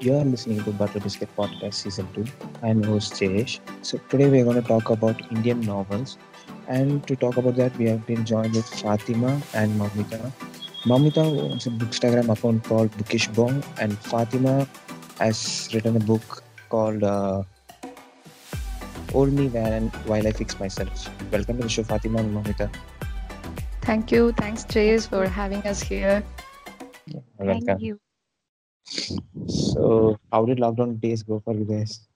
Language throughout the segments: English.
You're listening to Butter Biscuit Podcast Season 2. I'm your host Jayesh. So today we're going to talk about Indian novels. And to talk about that, we have been joined with Fatima and Mamita. Mamita owns a Bookstagram account called Bookish Bong, and Fatima has written a book called uh, Hold Me When, While I Fix Myself. Welcome to the show, Fatima and Mamita. Thank you. Thanks, Jayesh, for having us here. Welcome. Thank you. So, how did lockdown days go for you guys?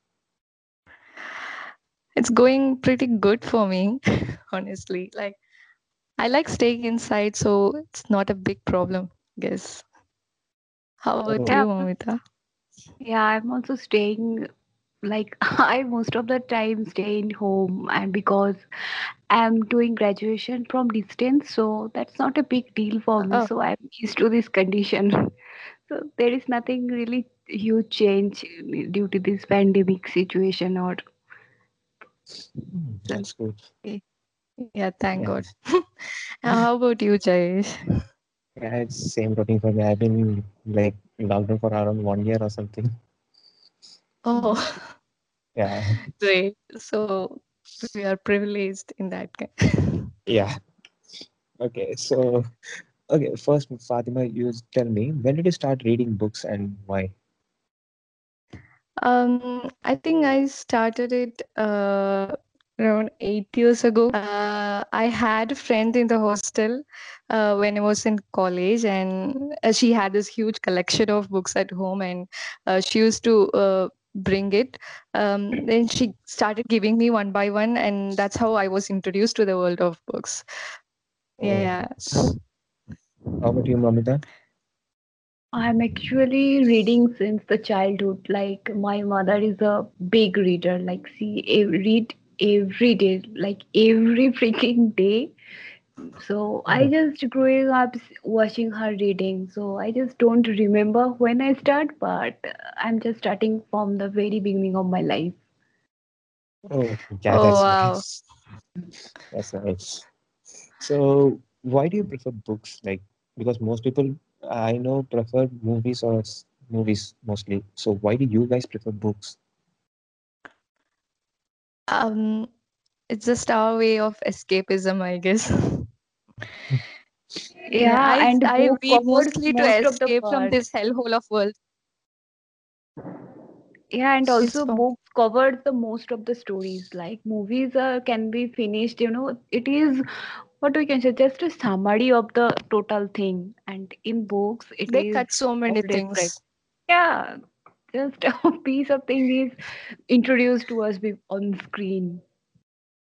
It's going pretty good for me, honestly. Like, I like staying inside, so it's not a big problem, I guess. How about Oh. you, Yeah. Mamita? Yeah, I'm also staying like I most of the time stay in home and because I'm doing graduation from distance, so that's not a big deal for me. Oh. So I'm used to this condition. So there is nothing really huge change due to this pandemic situation or Hmm, That's good. Yeah, thank Yeah. God. How about you, Jayesh? Yeah, it's same routine for me. I've been like lockdown for around one year or something. Oh, Yeah, great. So we are privileged in that yeah. Okay, so okay, first Fatima, you tell me when did you start reading books and why? Um, I think I started it uh, around eight years ago. Uh, I had a friend in the hostel uh, when I was in college, and uh, she had this huge collection of books at home, and uh, she used to uh, bring it. Um, then she started giving me one by one, and that's how I was introduced to the world of books. Oh, Yeah. How about you, Mamita? I'm actually reading since the childhood. Like my mother is a big reader. Like she read every day, like every freaking day. So I Oh. just growing up watching her reading. So I just don't remember when I start, but I'm just starting from the very beginning of my life. Oh, yeah, Oh, that's wow. nice. That's nice. So, why do you prefer books? Like, because most people I know prefer movies or movies mostly. So, why do you guys prefer books? Um, it's just our way of escapism, I guess. Yeah, I and I book read mostly to most of the escape from this hellhole of world. Yeah, and also from books covers the most of the stories. Like movies uh, can be finished, you know, it is what we can say, just a summary of the total thing. And in books, it they is cut so all many different. things. Yeah, just a piece of thing is introduced to us be- on screen.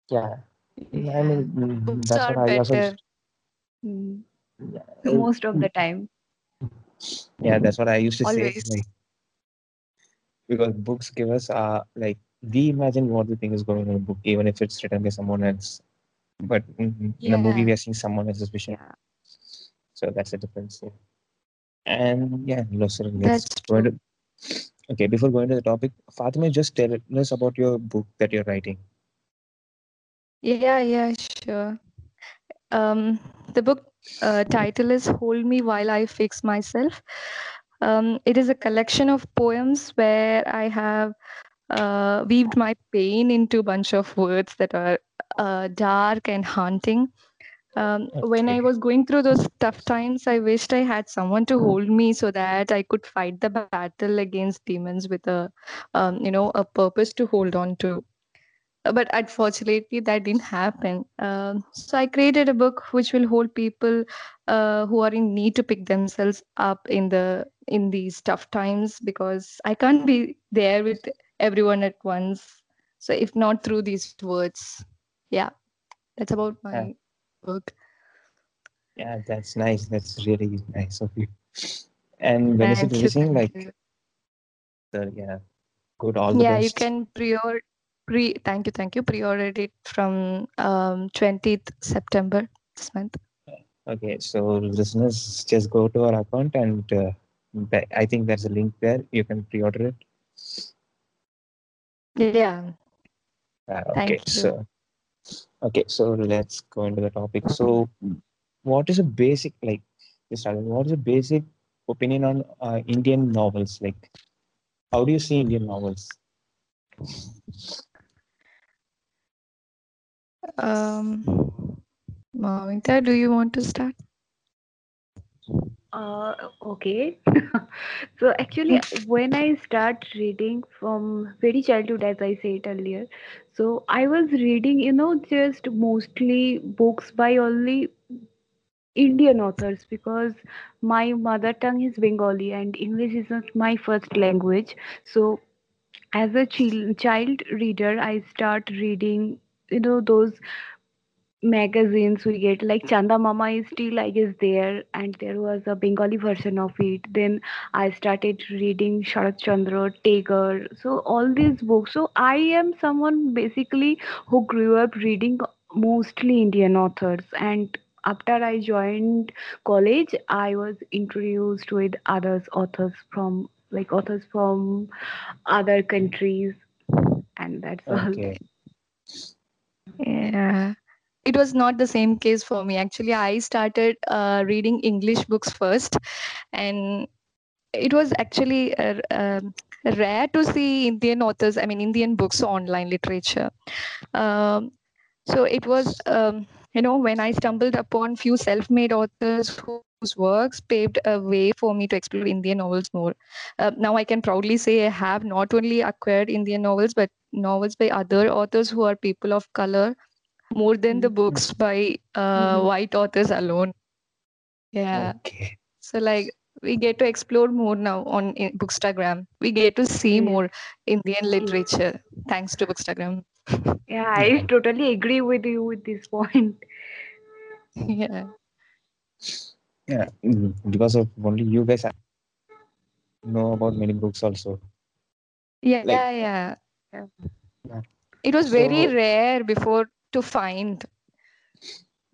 Yeah, I mean, books that's are what I also, better. Mm, yeah, most of the time. yeah, that's what I used to say. Like, because books give us, uh, like, we imagine what we think is going on in a book, even if it's written by someone else. But in, in a movie, we are seeing someone else's vision. Yeah. So that's the difference. yeah. And yeah, no, so let's go into. Okay, before going to the topic, Fatima, just tell us about your book that you're writing. Yeah, yeah, sure. Um, the book uh, title is Hold Me While I Fix Myself. Um, it is a collection of poems where I have uh, weaved my pain into a bunch of words that are uh, dark and haunting. Um, when I was going through those tough times, I wished I had someone to hold me so that I could fight the battle against demons with a, um, you know, a purpose to hold on to. But unfortunately, that didn't happen. Um, so I created a book which will hold people uh, who are in need to pick themselves up in the in these tough times because I can't be there with everyone at once. So if not through these words, yeah, that's about my book. yeah, that's nice. That's really nice of you. And when is it you, releasing? Like, the, yeah, good. All the Yeah, you can pre-order. Pre, thank you, thank you. Pre-order it from um 20th September this month. Okay, so listeners, just go to our account and uh, I think there's a link there. You can pre-order it. Yeah, Uh, okay, so okay, so let's go into the topic. So, what is a basic like? Just starting, what is a basic opinion on uh, Indian novels? Like, how do you see Indian novels? Um, Mamita, do you want to start? Uh, okay. so actually, when I start reading from very childhood, as I said earlier, so I was reading, you know, just mostly books by only Indian authors because my mother tongue is Bengali and English is not my first language. So as a chil- child reader, I start reading, you know, those magazines we get like chanda mama is still i guess there and there was a bengali version of it then i started reading sharat chandra Tagore so all these books so i am someone basically who grew up reading mostly indian authors and after i joined college i was introduced with others authors from like authors from other countries and that's all Okay. Yeah. It was not the same case for me. Actually, I started uh, reading English books first, and it was actually uh, um, rare to see Indian authors, I mean, Indian books online literature. Um, so it was, um, you know, when I stumbled upon few self-made authors whose works paved a way for me to explore Indian novels more. Uh, now I can proudly say I have not only acquired Indian novels, but novels by other authors who are people of color more than the Mhm. books by uh, Mhm. white authors alone. Yeah. Okay. So like we get to explore more now on Bookstagram. We get to see more Indian literature thanks to Bookstagram. Yeah, I totally agree with you with this point. yeah. Yeah. mm, Because of only you guys know about many books also. Yeah, Like yeah. Yeah. yeah. It was very So rare before to find.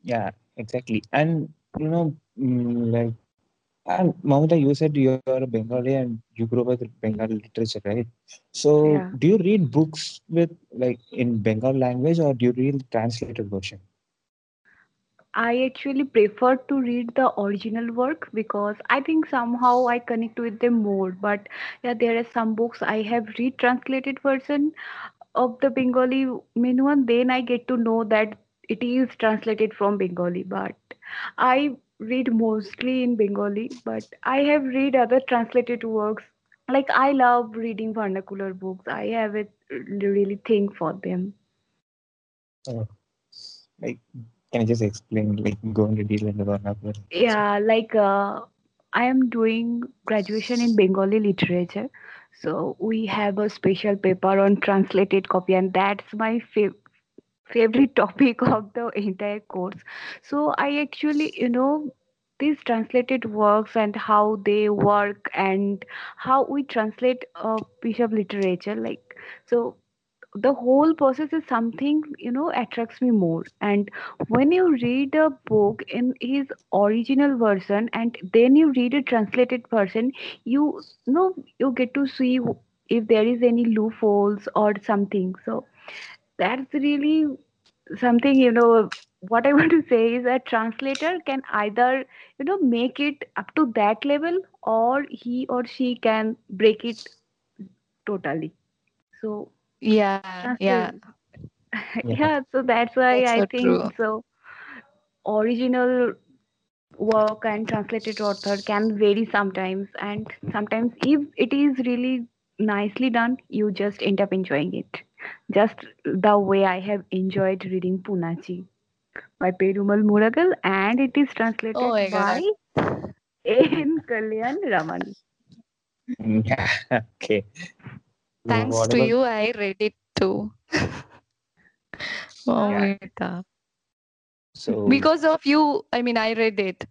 yeah, exactly. And you know, mm, like and Mamata, you said you are a Bengali and you grew up with Bengali literature, right? So Yeah. do you read books with like in Bengal language or do you read translated version? I actually prefer to read the original work because I think somehow I connect with them more. But yeah, there are some books I have read translated version of the Bengali one. Then I get to know that it is translated from Bengali. But I read mostly in Bengali, but I have read other translated works. Like I love reading vernacular books. I have a really thing for them. Oh, like can I just explain, like go into detail into vernacular? Yeah, like uh, I am doing graduation in Bengali literature. So we have a special paper on translated copy, and that's my fav- favorite topic of the entire course. So I actually, you know, these translated works and how they work and how we translate a piece of literature, like so the whole process is something you know attracts me more. And when you read a book in his original version and then you read a translated version you know you get to see if there is any loopholes or something. So that's really something you know what i want to say is a translator can either you know make it up to that level or he or she can break it totally. So Yeah, yeah. Yeah. yeah so that's why That's i think true. so original work and translated author can vary sometimes and sometimes if it is really nicely done you just end up enjoying it just the way i have enjoyed reading poonachi by perumal murugan and it is Oh translated my by God. n kalyan raman Yeah. Okay. Thanks to Whatever. you, I read it too. Uh, Yeah. Mamita. So Because of you, I mean, I read it.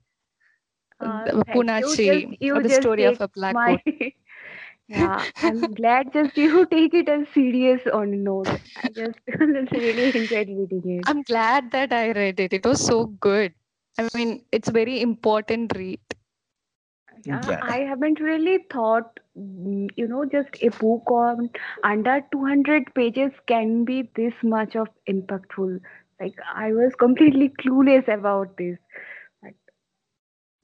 uh, The you just Poonachi, you the story of a black my goat. Yeah, I'm glad just you take it as serious on note. I just really enjoyed reading it. I'm glad that I read it. It was so good. I mean, it's very important read. Yeah, yeah. I haven't really thought, you know, just a book on under 200 pages can be this much of impactful. Like I was completely clueless about this. But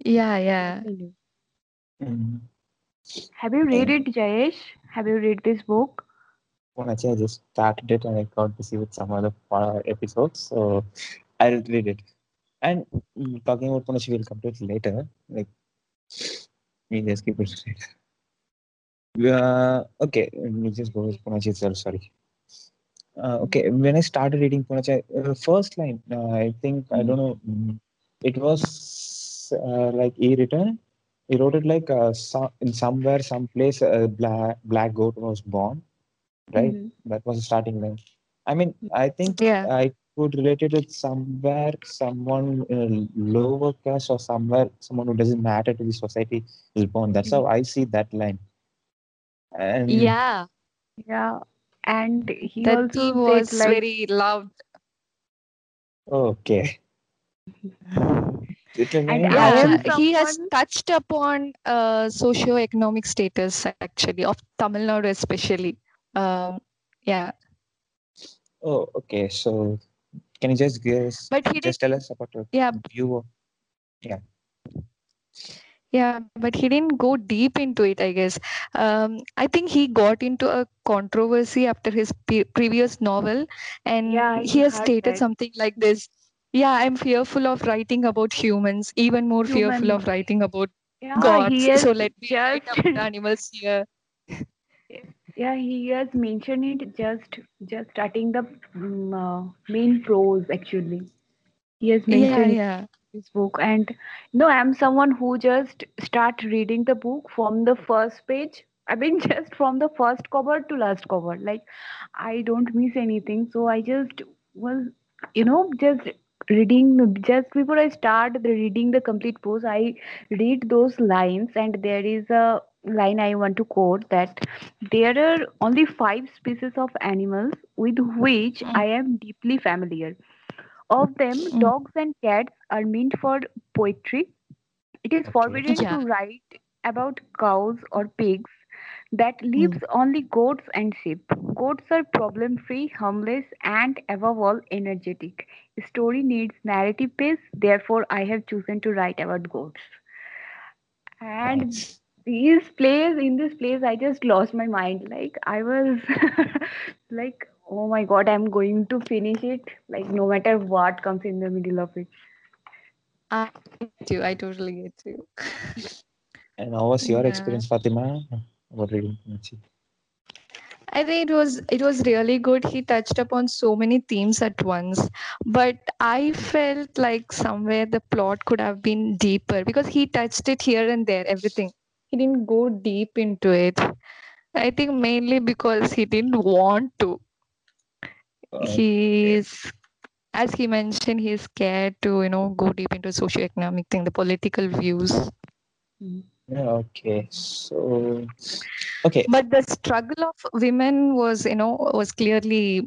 Yeah, yeah. really, Mm. Have you read it, Jayesh? Have you read this book? well, actually, I just started it and I got busy with some other uh, episodes, so I'll read it. And mm, talking about Poonachi, we'll come to it later. Like, we just keep it later. Uh, okay, just go with Poonachi itself. Sorry. Uh, okay, when I started reading Poonachi, uh, first line, uh, I think I don't know, mm, it was uh, like he written. He wrote it like uh, some, in somewhere, some place, a black black goat was born, right? Mhm. That was the starting line. I mean, I think Yeah. I could relate it with somewhere, someone in a lower caste or somewhere, someone who doesn't matter to the society is born. That's how I see that line. And Yeah. Yeah, and he That also he was like very loved. okay. And remained I am actually Yeah, he has touched upon uh, socio-economic status actually of Tamil Nadu especially. Um, yeah, Oh, okay. So, can you just guess, but he did. just tell us about your Yeah, view of yeah, but he didn't go deep into it. I guess. Um, I think he got into a controversy after his pe- previous novel, and Yeah, he has stated that. something like this. Yeah, I'm fearful of writing about humans, even more fearful of writing about yeah, gods. has So let me write just about animals here. yeah he has mentioned it just just starting the mm, uh, main prose actually. He has mentioned Yeah, yeah. This book and no i'm someone who just start reading the book from the first page. I mean just from the first cover to last cover. Like i don't miss anything. So i just was you know just reading just before i start the reading the complete post i read those lines. And there is a line i want to quote that there are only five species of animals with which Mm. i am deeply familiar of them, Mm. dogs and cats are meant for poetry. It is forbidden Yeah. to write about cows or pigs. That Mm. leaves only goats and sheep. Goats are problem free, harmless, and above all, energetic. A story needs narrative pace, therefore, I have chosen to write about goats. And Nice. these plays, in this place, I just lost my mind. Like, I was like, oh my god, I'm going to finish it, like, no matter what comes in the middle of it. I get you. I totally get you. And how was your Yeah. experience, Fatima, about reading Poonachi? I think it was it was really good. He touched upon so many themes at once, but I felt like somewhere the plot could have been deeper because he touched it here and there, everything. He didn't go deep into it. I think mainly because he didn't want to. Uh, He's as he mentioned, he's scared to you know go deep into socioeconomic thing, the political views. yeah, okay. So, okay. but the struggle of women was you know was clearly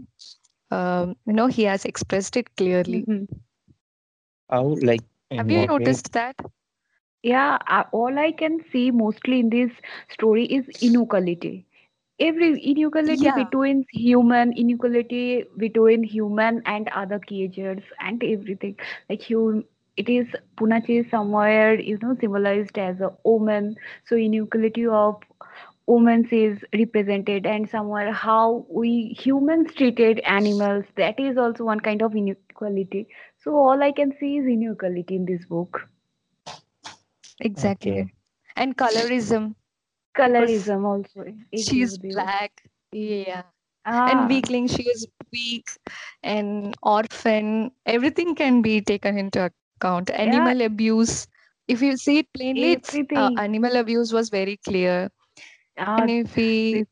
um, you know he has expressed it clearly Mhm. How, like, have you what way? noticed that Yeah, uh, all I can see mostly in this story is inequality. Every inequality Yeah. between human, inequality between human and other creatures, and everything. Like hum, it is Poonachi is somewhere you know symbolized as a woman, so inequality of women is represented, and somewhere how we humans treated animals. That is also one kind of inequality. So all I can see is inequality in this book. exactly Okay. and colorism Colorism also. agree she's black. Yeah. Ah, and weakling she is weak and orphan. Everything can be taken into account. Animal abuse if you see it plainly it's uh, animal abuse was very clear. Ah, and if we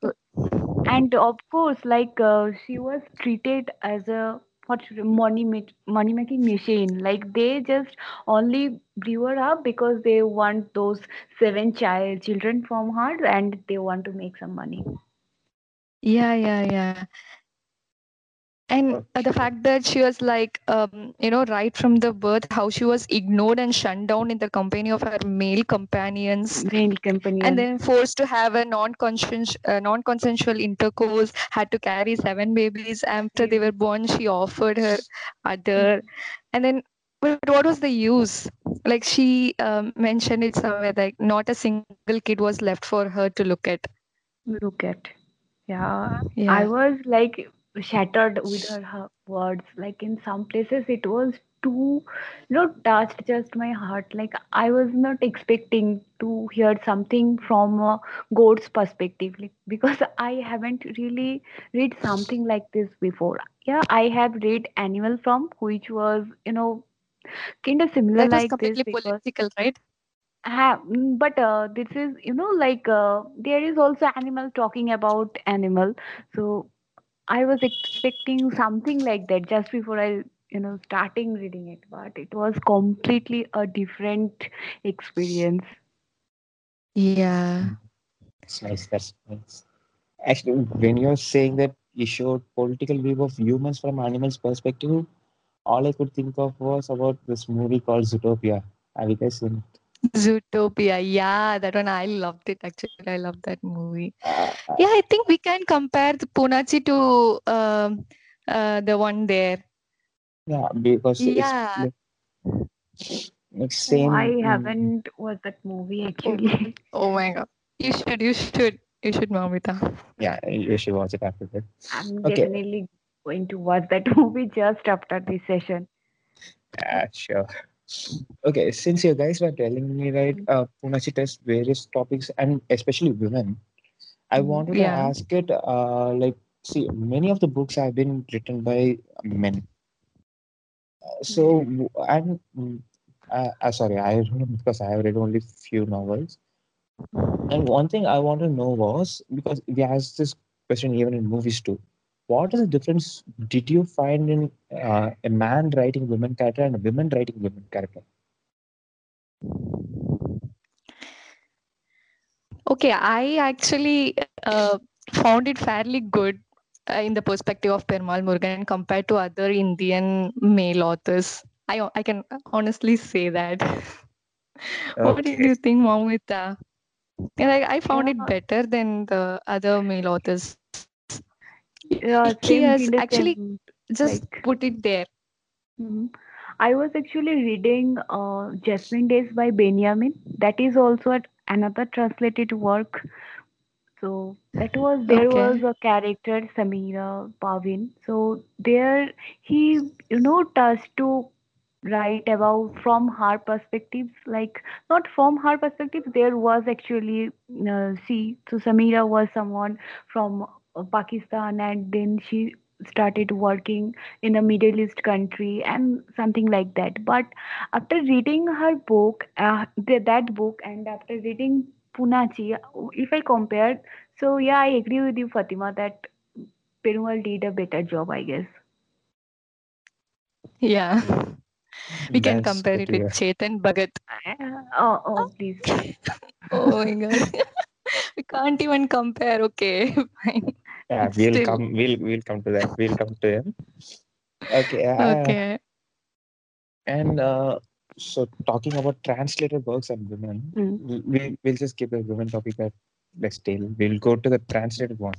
and of course, like uh, she was treated as a money money making machine. Like they just only grew her up because they want those seven child children from her, and they want to make some money. Yeah, yeah, yeah. And uh, the fact that she was like, um, you know, right from the birth, how she was ignored and shunned down in the company of her male companions, Male companion. and then forced to have a non-consensual, uh, non-consensual intercourse, had to carry seven babies. After they were born, she offered her other, and then but what was the use? Like she um, mentioned it somewhere, like not a single kid was left for her to look at. Look at. Yeah, I was like shattered with her, her words. Like in some places, it was too, you know, touched just my heart. Like I was not expecting to hear something from a goat's perspective, like, because I haven't really read something like this before. Yeah, I have read Animal Farm, which was, you know, kind of similar That like this completely because political, right? Ha, mm, but uh, this is, you know, like uh, there is also animal talking about animal. So I was expecting something like that just before I, you know, starting reading it, but it was completely a different experience. Yeah. It's nice. That's nice. Actually, when you're saying that you showed political view of humans from animals' perspective, all I could think of was about this movie called Zootopia. Have you guys seen it? Zootopia. Yeah, that one I loved it actually. I loved that movie. Uh, Yeah, I think we can compare the Poonachi to um, uh, the one there. yeah, because it's Yeah. like, like Oh, same. I haven't watched that movie actually. Oh my god. You should, you should, you should, Mamita. Yeah, you should watch it after that. I'm Okay. definitely going to watch that movie just after this session. Yeah, sure. Okay, since you guys were telling me right, uh, Poonachi tests various topics and especially women. I Mm, wanted Yeah. to ask it. Uh, like, see, many of the books have been written by men. Uh, So, and mm, uh, uh, sorry, I don't know because I have read only few novels. And one thing I want to know was because we asked this question even in movies too. What is the difference did you find in uh, a man writing women character and a woman writing women character? Okay, I actually uh, found it fairly good uh, in the perspective of Perumal Murugan compared to other Indian male authors. I I can honestly say that. What did you think, Mamita? Yeah, I, I found it better than the other male authors. Yeah, He has actually just Like, put it there. mhm. I was actually reading uh, Jasmine Days by Benyamin. That is also at another translated work. So that was there Okay. was a character Samira Parvin. So there he you know touched to write about from her perspectives like not from her perspective there was actually uh, see so samira was someone from pakistan and then she started working in a middle east country and something like that but after reading her book uh, that book and after reading poonachi if i compare so yeah i agree with you fatima that perumal did a better job i guess Yeah. We can That's compare it with hear. Chetan Bhagat. Uh, oh, oh please Oh my god. we can't even compare. Okay, fine. Yeah, we'll still. come. We'll we'll come to that. We'll come to him. Okay. Uh, Okay. and uh, so talking about translated works and women, Mm. we we- we'll just keep the women topic at let's tail. We'll go to the translated one.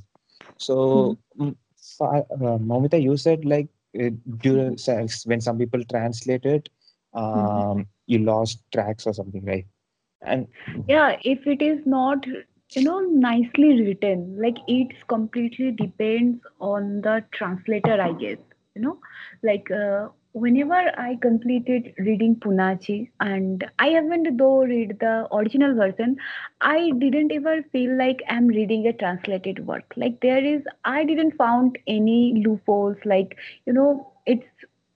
So, mm, uh, Momita, you said like uh, during sex, when some people translate it, um, you lost tracks or something, right? And yeah if it is not you know nicely written. Like it's completely depends on the translator i guess you know? Like uh, whenever i completed reading poonachi and i haven't though read the original version i didn't ever feel like i'm reading a translated work. Like there is i didn't found any loopholes like you know it's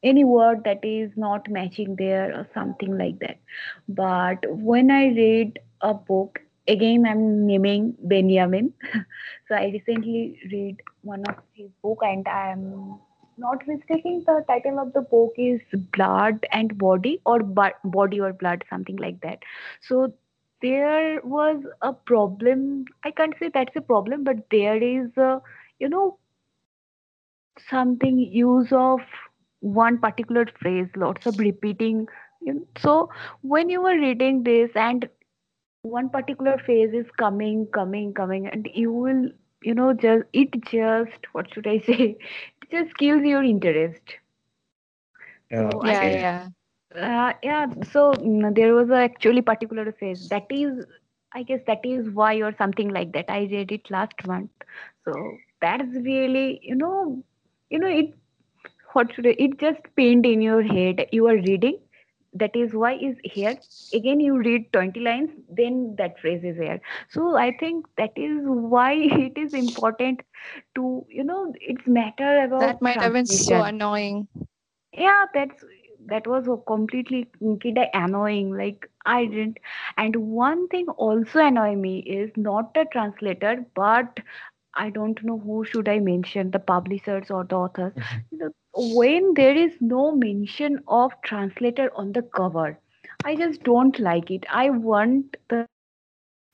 any word that is not matching there or something like that. But when I read a book, again I'm naming Benyamin. so I recently read one of his book and I'm not mistaking the title of the book is Blood and Body or Body or Blood, something like that. So there was a problem. I can't say that's a problem, but there is a, you know, something use of one particular phrase, lots of repeating. So when you were reading this and one particular phase is coming, coming, coming, and you will, you know, just it just what should I say? It just kills your interest. uh, So Yeah, guess yeah. Uh, yeah, so mm, there was a actually particular phase. That is, I guess that is why or something like that. I read it last month. So that's really, you know, you know, it what should I, it just paint in your head. You are reading. That is why is here. Again, you read 20 lines, then that phrase is here. So I think that is why it is important to, you know, it's matter about That might have been so annoying. yeah that's that was completely annoying like i didn't and one thing also annoy me is not the translator but i don't know who should i mention the publishers or the authors. You know, when there is no mention of translator on the cover i just don't like it. I want the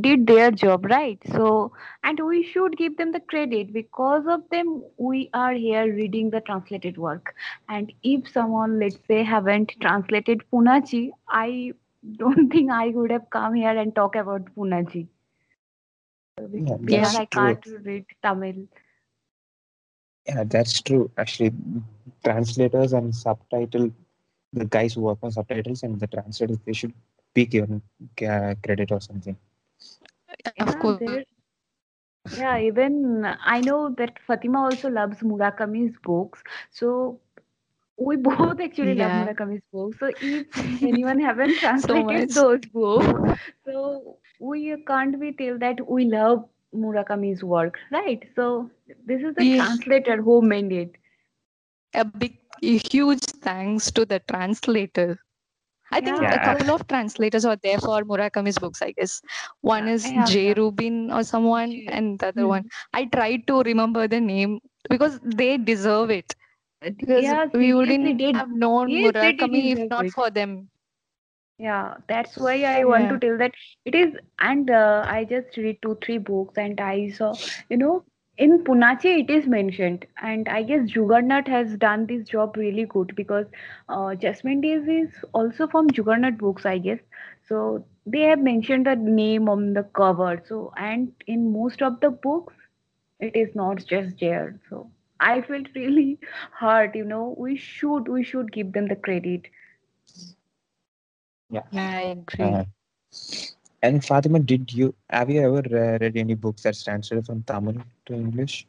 did their job right. So and we should give them the credit. Because of them we are here reading the translated work. And if someone let's say haven't translated poonachi i don't think i would have come here and talk about poonachi Yeah, because i can't read tamil Yeah, that's true. Actually, translators and subtitle, the guys who work on subtitles and the translators, they should be given uh, credit or something. Yeah, Of course. yeah even i know that fatima also loves murakami's books so we both actually love Murakami's books. So if anyone haven't translated much. those books, so we can't be tell that we love Murakami's work, right? So this is the Yeah. translator who made it. A big, a huge thanks to the translator. I think Yeah, a couple of translators are there for Murakami's books, I guess. One is yeah, J. Rubin or someone, J- and the other hmm. one. I tried to remember the name because they deserve it. Because Yeah, we wouldn't did have known yes, Murakami if not it. for them. Yeah, that's why I want to tell that it is, and uh, I just read two, three books, and I saw, you know, in Poonachi it is mentioned, and I guess Juggernaut has done this job really good because uh, Jasmine Days is also from Juggernaut books, I guess. So they have mentioned the name on the cover. So and in most of the books, it is not just there. So I felt really hurt. You know, we should we should give them the credit. Yeah. I agree. Uh, and Fatima, did you have you ever uh, read any books that's translated from Tamil to English?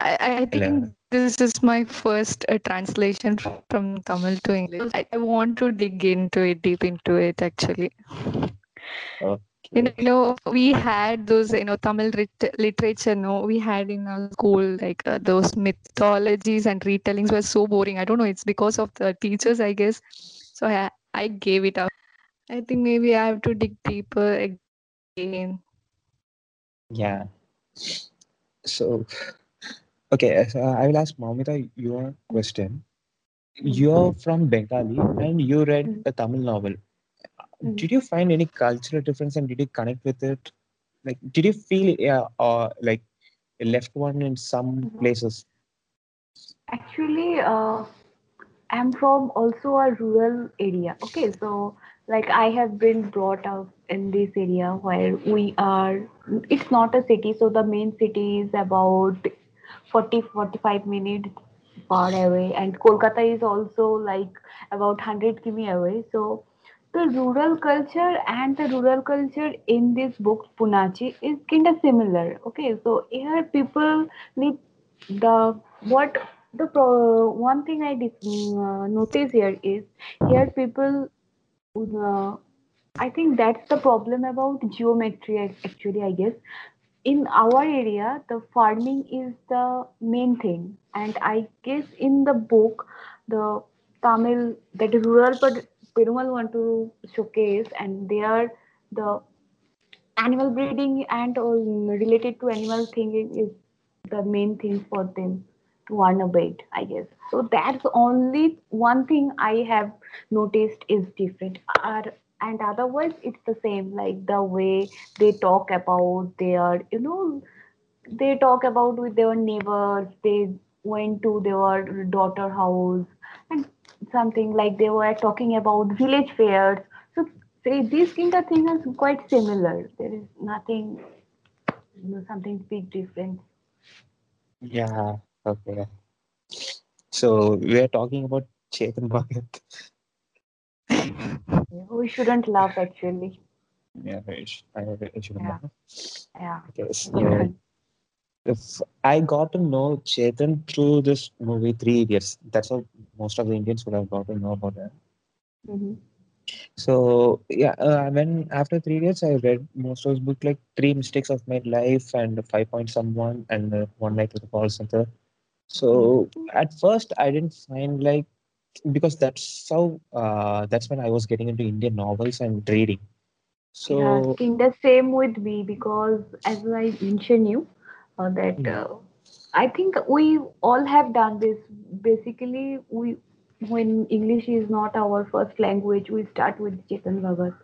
I, I think this is my first uh, translation from Tamil to English. I, I want to dig into it, deep into it actually. You know, you know, we had those, you know, Tamil lit- literature, no, we had in our school, like uh, those mythologies and retellings were so boring. I don't know, it's because of the teachers, I guess. So I, I gave it up. I think maybe I have to dig deeper again. Yeah. So, okay, so I will ask Maumita your question. You're from Bengali and you read a Tamil novel. Mhm. Did you find any cultural difference and did you connect with it? Like, did you feel yeah, or like left one in some Mhm. places? Actually, uh, I'm from also a rural area. Okay, so like I have been brought up in this area where we are, it's not a city, so the main city is about 40 45 minutes far away, and Kolkata is also like about 100 km away. So the rural culture and the rural culture in this book Poonachi is kind of similar. Okay, so here people live the what the pro, one thing I dis, uh, notice here is here people uh, I think that's the problem about geometry actually I guess in our area the farming is the main thing and I guess in the book the Tamil that rural but Perumal want to showcase and they are the animal breeding and um, related to animal thing is the main thing for them to earn a bit i guess. So that's only one thing i have noticed is different. Are and otherwise it's the same like the way they talk about their you know they talk about with their neighbors they went to their daughter house something like they were talking about village fairs so say these kind of things are quite similar there is nothing you know, something big different Yeah. Okay. So we are talking about Chetan Bhagat. We shouldn't laugh actually. Yeah, I I, shouldn't Yeah. know. Yeah. Okay, so Shouldn't. If I got to know Chetan through this movie Three Idiots. That's how most of the Indians would have got to know about that. Mhm. So yeah, uh, when after three years, I read most of his book like Three Mistakes of My Life and Five Point Someone and uh, One Night with the Call Center. So at first, I didn't find like because that's how uh, that's when I was getting into Indian novels and reading. So yeah, think the same with me because as I mentioned you uh, that Hmm. uh, I think we all have done this. Basically, we when English is not our first language, we start with Chetan Bhagat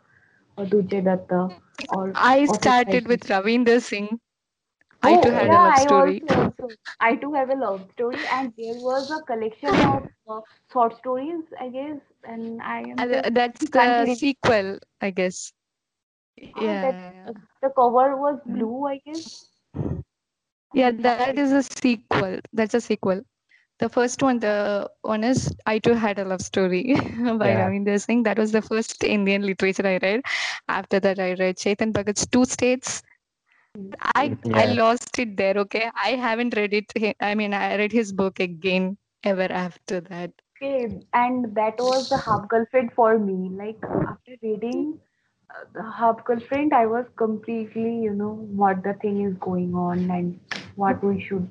or Durjoy Datta or I started with Ravinder Singh. I too Oh, had a yeah, love I story. also, also, I too have a love story, and there was a collection of uh, short stories, I guess, and I am And just that's can't the read. sequel, I guess. Ah, that Yeah. uh, the cover was blue, I guess. Yeah, I'm that sorry. is a sequel. That's a sequel. The first one, the one is I too had a love story by yeah, Ravinder Singh. That was the first Indian literature I read. After that, I read Chetan Bhagat's Two States. I I lost it there. Okay, I haven't read it. I mean, I read his book again ever after that. Okay, and that was the half girlfriend for me. Like after reading the half girlfriend, I was completely, you know, what the thing is going on and what we should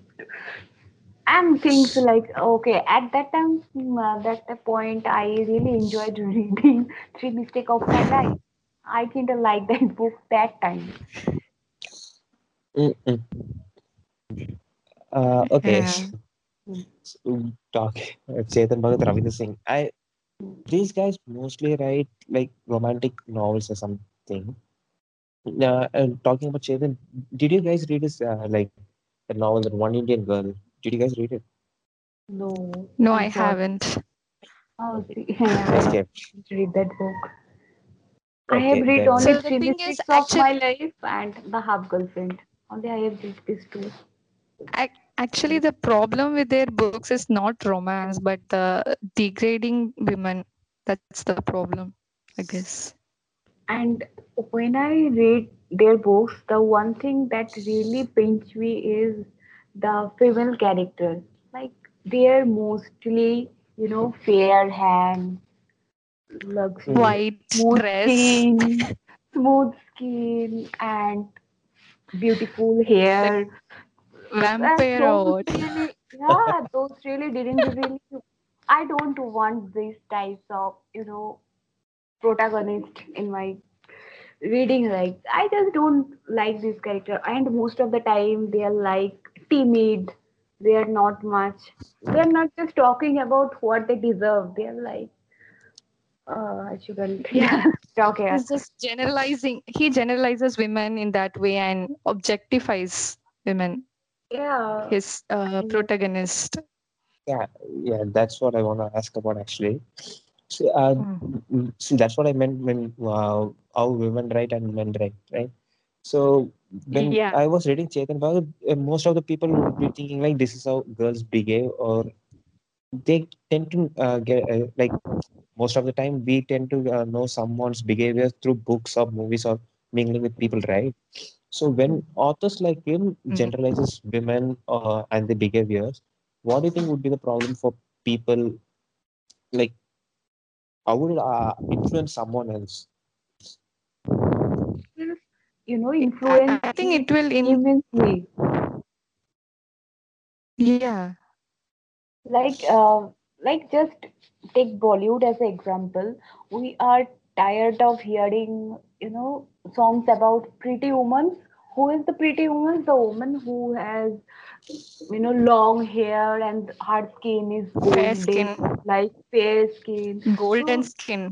and things like okay at that time mm, uh, that the point i really enjoyed reading three mistake of my life i kind of like that book that time. Uh, okay. Yeah. So, talk Chetan Bhagat, Ravinder Singh. I these guys mostly write like romantic novels or something. Uh, and talking about Chetan, did you guys read his uh, like the novel that One Indian Girl? Did you guys read it? no No, I i'm haven't. oh, Okay, yeah, i escape. read that book i have read then only So the three thing is, mistakes of my life and the half girlfriend only i have read these two ac- actually, the problem with their books is not romance, but the degrading women. That's the problem, I guess. And when I read their books, the one thing that really pains me is the female characters. Like they're mostly, you know, fair hands, luxury, White smooth dress, skin, smooth skin, and beautiful hair. And vampire or those really, yeah, those really didn't really. I don't want these types of, you know, protagonist in my reading like i just don't like this character. And most of the time they are like timid. They are not much. They're not just talking about what they deserve. They're like uh, i shouldn't Yeah, talk here. He's just generalizing. He generalizes women in that way and objectifies women. Yeah His uh, protagonist. yeah, yeah, that's what I want to ask about actually. So, uh, Mm. see, that's what I meant when uh, how women write and men write, right? So when Yeah, I was reading Chetan Bhagat, uh, most of the people would be thinking like this is how girls behave, or they tend to uh, get uh, like most of the time we tend to uh, know someone's behavior through books or movies or mingling with people, right? So when authors like him Mm. generalizes women uh, and the behaviors, what do you think would be the problem for people? Like, how would it uh, influence someone else? you know influence I think it will in. immensely Yeah, like uh, like just take bollywood as an example we are tired of hearing you know songs about pretty women who is the pretty woman? The woman who has you know long hair and her skin is fair skin, like fair skin. Golden so skin.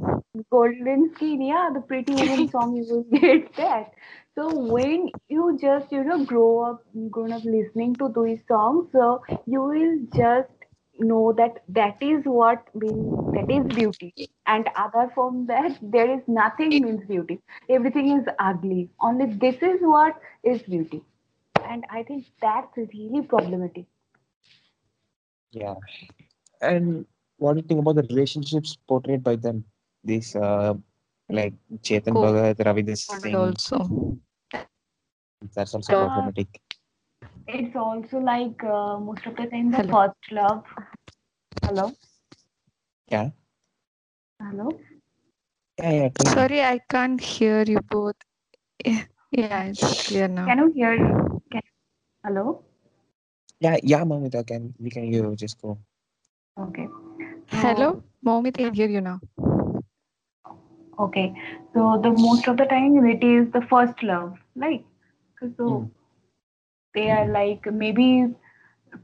golden skin yeah the pretty woman song you will get that. So when you just you know grow up grown up listening to these songs so you will just know that that is what means that is beauty and other from that there is nothing means beauty everything is ugly only this is what is beauty and i think that's really problematic Yeah. And what do you think about the relationships portrayed by them? These uh, like Chetan Cool. Bhagat, Ravinder Good Singh. also. That's also Uh, problematic. It's also like uh, most of the time the Hello. first love. Hello. Yeah. Hello. Yeah, yeah. tell me. Sorry, I can't hear you both. Yeah, yeah, it's clear now. Can you hear? Can, hello. Yeah, yeah, Mamita, can we can hear you. Just go. Okay. Hello, Momit, I can hear you now. Okay. So the most of the time it is the first love, like so Mm. They are like maybe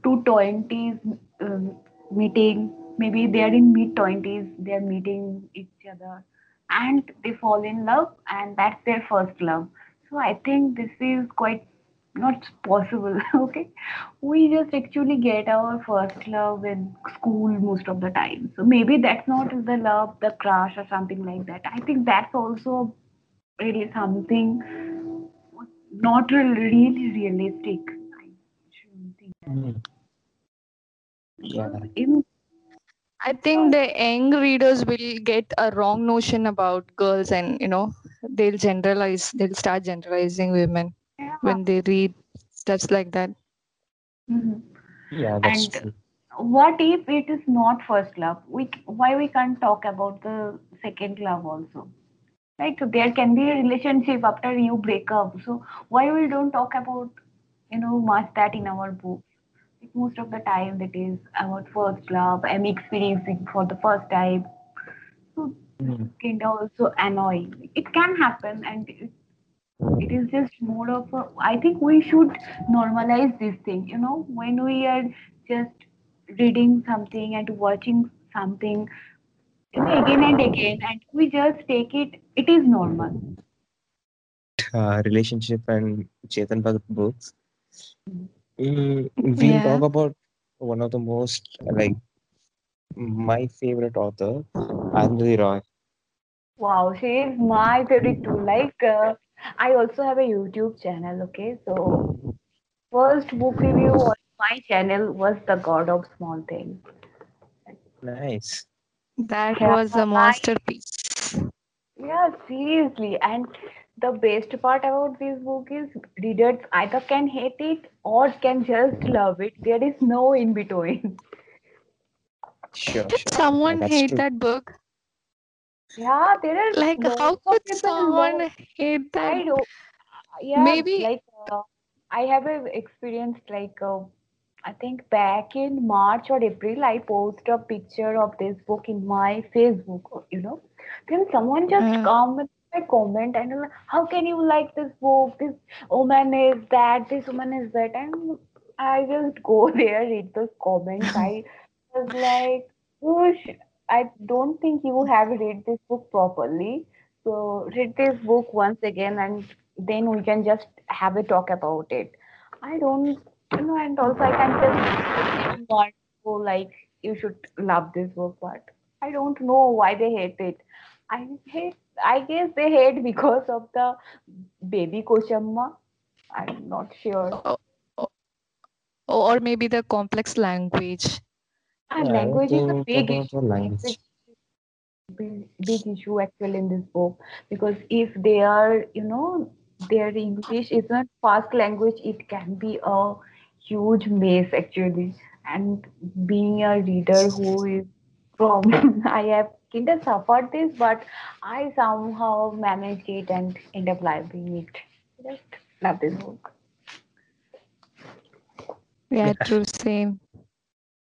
two twenties um, meeting. Maybe they are in mid twenties. They are meeting each other, and they fall in love, and that's their first love. So I think this is quite not possible. Okay, we just actually get our first love in school most of the time. So maybe that's not the love, the crush or something like that. I think that's also really something not re- really realistic. I shouldn't think that. Mm. Yeah. In I think the young readers will get a wrong notion about girls and, you know, they'll generalize, they'll start generalizing women yeah, when they read stuff like that. mhm. Yeah, that's And- true. what if it is not first love? We why we can't talk about the second love also? Right? So there can be a relationship after you break up. So why we don't talk about you know much that in our book? Like most of the time that is about first love. I'm experiencing for the first time. So Mm. kind of also annoying. It can happen, and it, it is just more of a. I think we should normalize this thing. You know, when we are just reading something and watching something again and again, and we just take it. It is normal. Uh, relationship and Chetan Bhagat books. Mm. Mm, we'll Yeah. talk about one of the most like my favorite author, Arundhati Roy. Wow, she is my favorite too. Like, uh, I also have a YouTube channel. Okay, so first book review on my channel was The God of Small Things. Nice. That Yeah, was a masterpiece. Yeah, seriously. And the best part about this book is readers either can hate it or can just love it. There is no in between. Sure, Did sure. Someone that's hate true. that book? Yeah, there are Like, how could someone love. hate that? I do. Yeah, Maybe like uh, I have a experience like uh, I think back in March or April, I posted a picture of this book in my Facebook, you know. Then someone just Uh. come with a comment and like, how can you like this book? This woman is that, this woman is that. And I just go there, read those comments. I was like, Whoosh, I don't think you have read this book properly. So read this book once again and then we can just have a talk about it. I don't you know, and also I can just want to like you should love this book, but I don't know why they hate it. I hate I guess they hate because of the baby Kochamma. I'm not sure. Oh, oh, oh, or maybe the complex language. And Yeah, language is a big issue. the language. Language big, big issue actually in this book because if they are, you know, their English is not fast language, it can be a huge mess actually. And being a reader who is from, I have kind of suffered this, but I somehow managed it and end up liking it. Just love this book. Yeah, Yeah. true, same.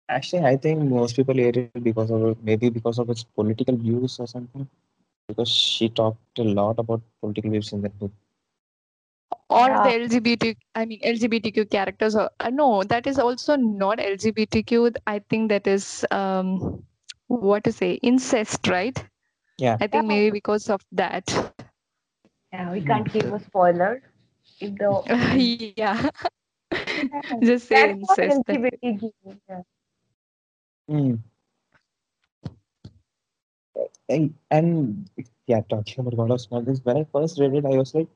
Actually, I think most people hate it because of maybe because of its political views or something. Because she talked a lot about political views in that book. Or Yeah. the LGBT, I mean LGBTQ characters. Or, uh, no, that is also not LGBTQ. I think that is um, what to say, incest, right? Yeah. I think Yeah. maybe because of that. Yeah, we can't give a spoiler. If the yeah, Yeah, just say that's incest. that's it. LGBTQ. Yeah. Mm. And, and yeah, talking about God of Small Things, when I first read it, I was like,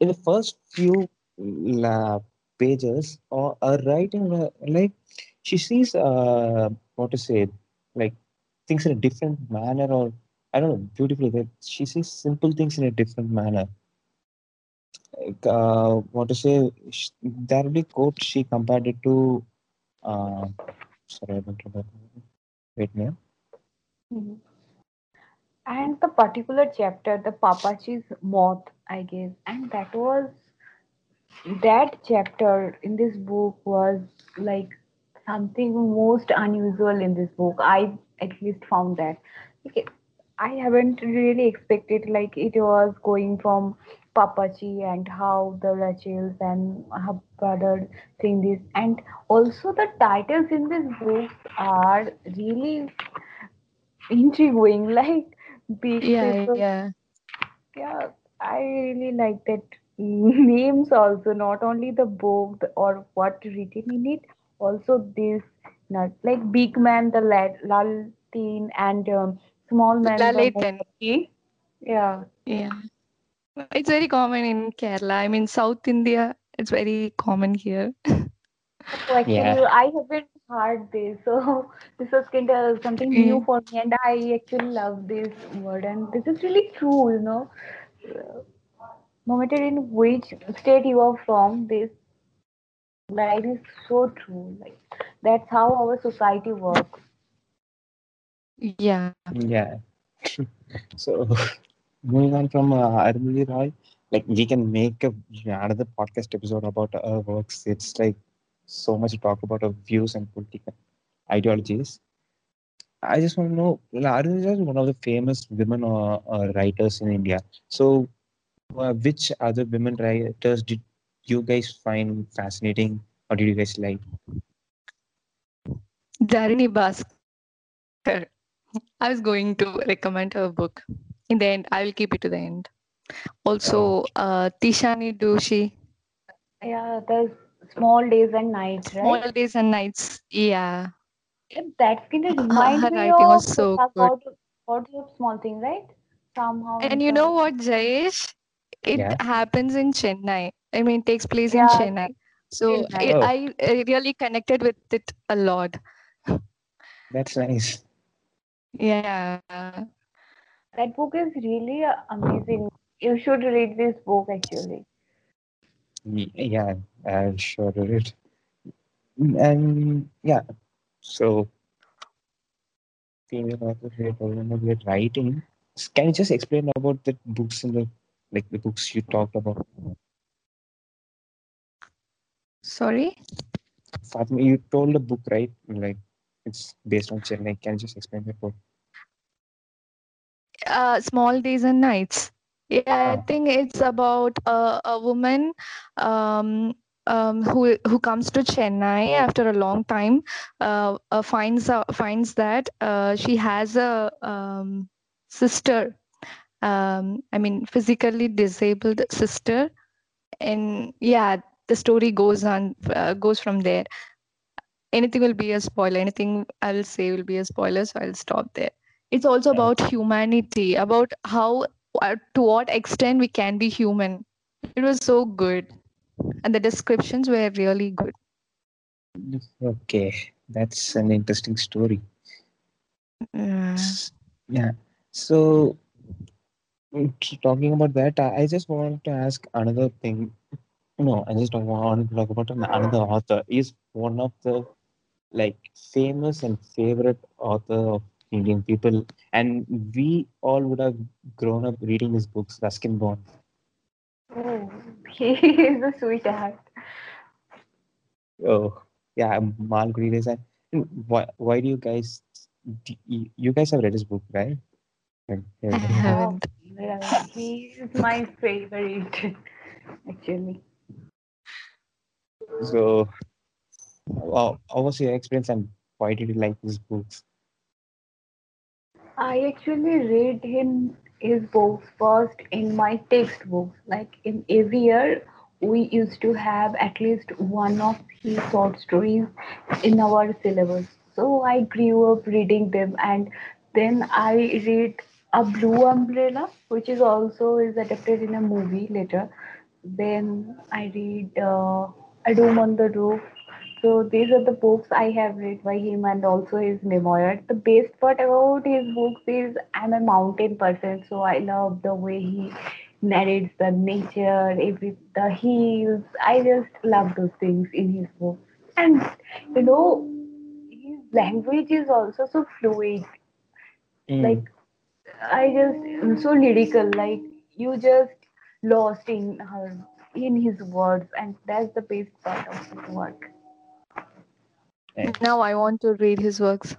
in the first few la pages or uh, writing, uh, like she sees, uh, what to say, like things in a different manner, or I don't know, beautifully. That she sees simple things in a different manner. Like, uh, what to say? There will be quote she compared it to. Uh, sorry, I don't remember. Wait, me. Mhm. And the particular chapter, the Pappachi's moth, I guess, and that was that chapter in this book was like something most unusual in this book. I at least found that. Okay, I haven't really expected like it was going from Papachi and how the Rachels and her brother saying this and also the titles in this book are really intriguing like big Yeah, sister yeah. yeah, I really like that names also, not only the book or what written in it, also this not like big man the lad Laltin and um, small man the Lalitan. Yeah. Yeah. It's very common in Kerala. I mean, South India, it's very common here. So actually, Yeah, I haven't heard day. so this was kind of something new Mm. for me, and I actually love this word, and this is really true, you know. Uh, No matter in which state you are from, this line is so true. Like that's how our society works. Yeah. yeah. So moving on from uh, Arundhati Roy, like we can make a another podcast episode about our works. It's like so much to talk about her views and political ideologies. I just want to know, well, Arundhati Roy is one of the famous women uh, uh, writers in India. So, uh, which other women writers did you guys find fascinating, or did you guys like? Dharini Bhaskar. I was going to recommend her book. In the end, I will keep it to the end. Also, uh, Tishani Doshi, Yeah, there's small days and nights, right? Small Days and Nights. Yeah. Yeah, That's gonna Her, remind me of was so the good. God, God Small Thing, right? Somehow And you know what, Jayesh? It Yeah. happens in Chennai. I mean, it takes place in Chennai. So very I. Oh, I I really connected with it a lot. that's nice. Yeah. That book is really uh, amazing. You should read this book actually. Yeah, I'm it. And yeah, so female authors we are talking about we are writing. Can you just explain about the books in the like the books you talked about? Sorry? Fatima, you told a book, right? Like it's based on Chennai. Can you just explain that book? Uh, Small Days and Nights. Yeah, I Ah, think it's about a, a woman um, um, who who comes to Chennai after a long time, uh, uh, finds out, finds that uh, she has a um, sister. Um, I mean, physically disabled sister, and yeah, the story goes on uh, goes from there. Anything will be a spoiler. Anything I'll say will be a spoiler, so I'll stop there. It's also about humanity, about how uh, to what extent we can be human. It was so good, and the descriptions were really good. okay. That's an interesting story. Yeah. Yeah. So mm, talking about that, I I just want to ask another thing. No, I just want to talk about another author. Is one of the like famous and favorite author of Indian people, and we all would have grown up reading his books, Ruskin Bond. Oh, he is a sweetheart. Oh, yeah, Malgudi and and why why do you guys do you, you guys have read his book, right? Like, I yeah, Yeah, haven't. well, he is my favorite actually. So, how, how was your experience and why did you like his books? I actually read him his books first in my textbooks. Like in every year, we used to have at least one of his short stories in our syllabus. So I grew up reading them, and then I read A Blue Umbrella, which is also is adapted in a movie later. Then I read uh, A Room on the Roof, So these are the books I have read by him and also his memoir. The best part about his books is I'm a mountain person, so I love the way he narrates the nature, every the hills. I just love those things in his books. And you know, his language is also so fluid. Mm. Like I just so lyrical. Like you just lost in her in his words, and that's the best part of his work. Nice. Now I want to read his works.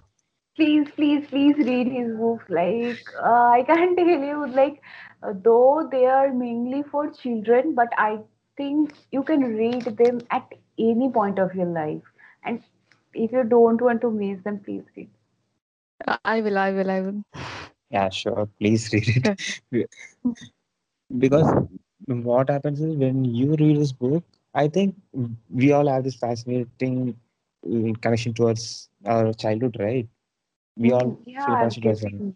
please please please read his books like uh, i can't tell you like uh, though they are mainly for children but i think you can read them at any point of your life and if you don't want to miss them please read I- I will, I will, I will. Yeah, sure. Please read it. because what happens is when you read this book, I think we all have this fascinating uh, connection towards our childhood, right? We all Mm, yeah feel i'm connection towards them. getting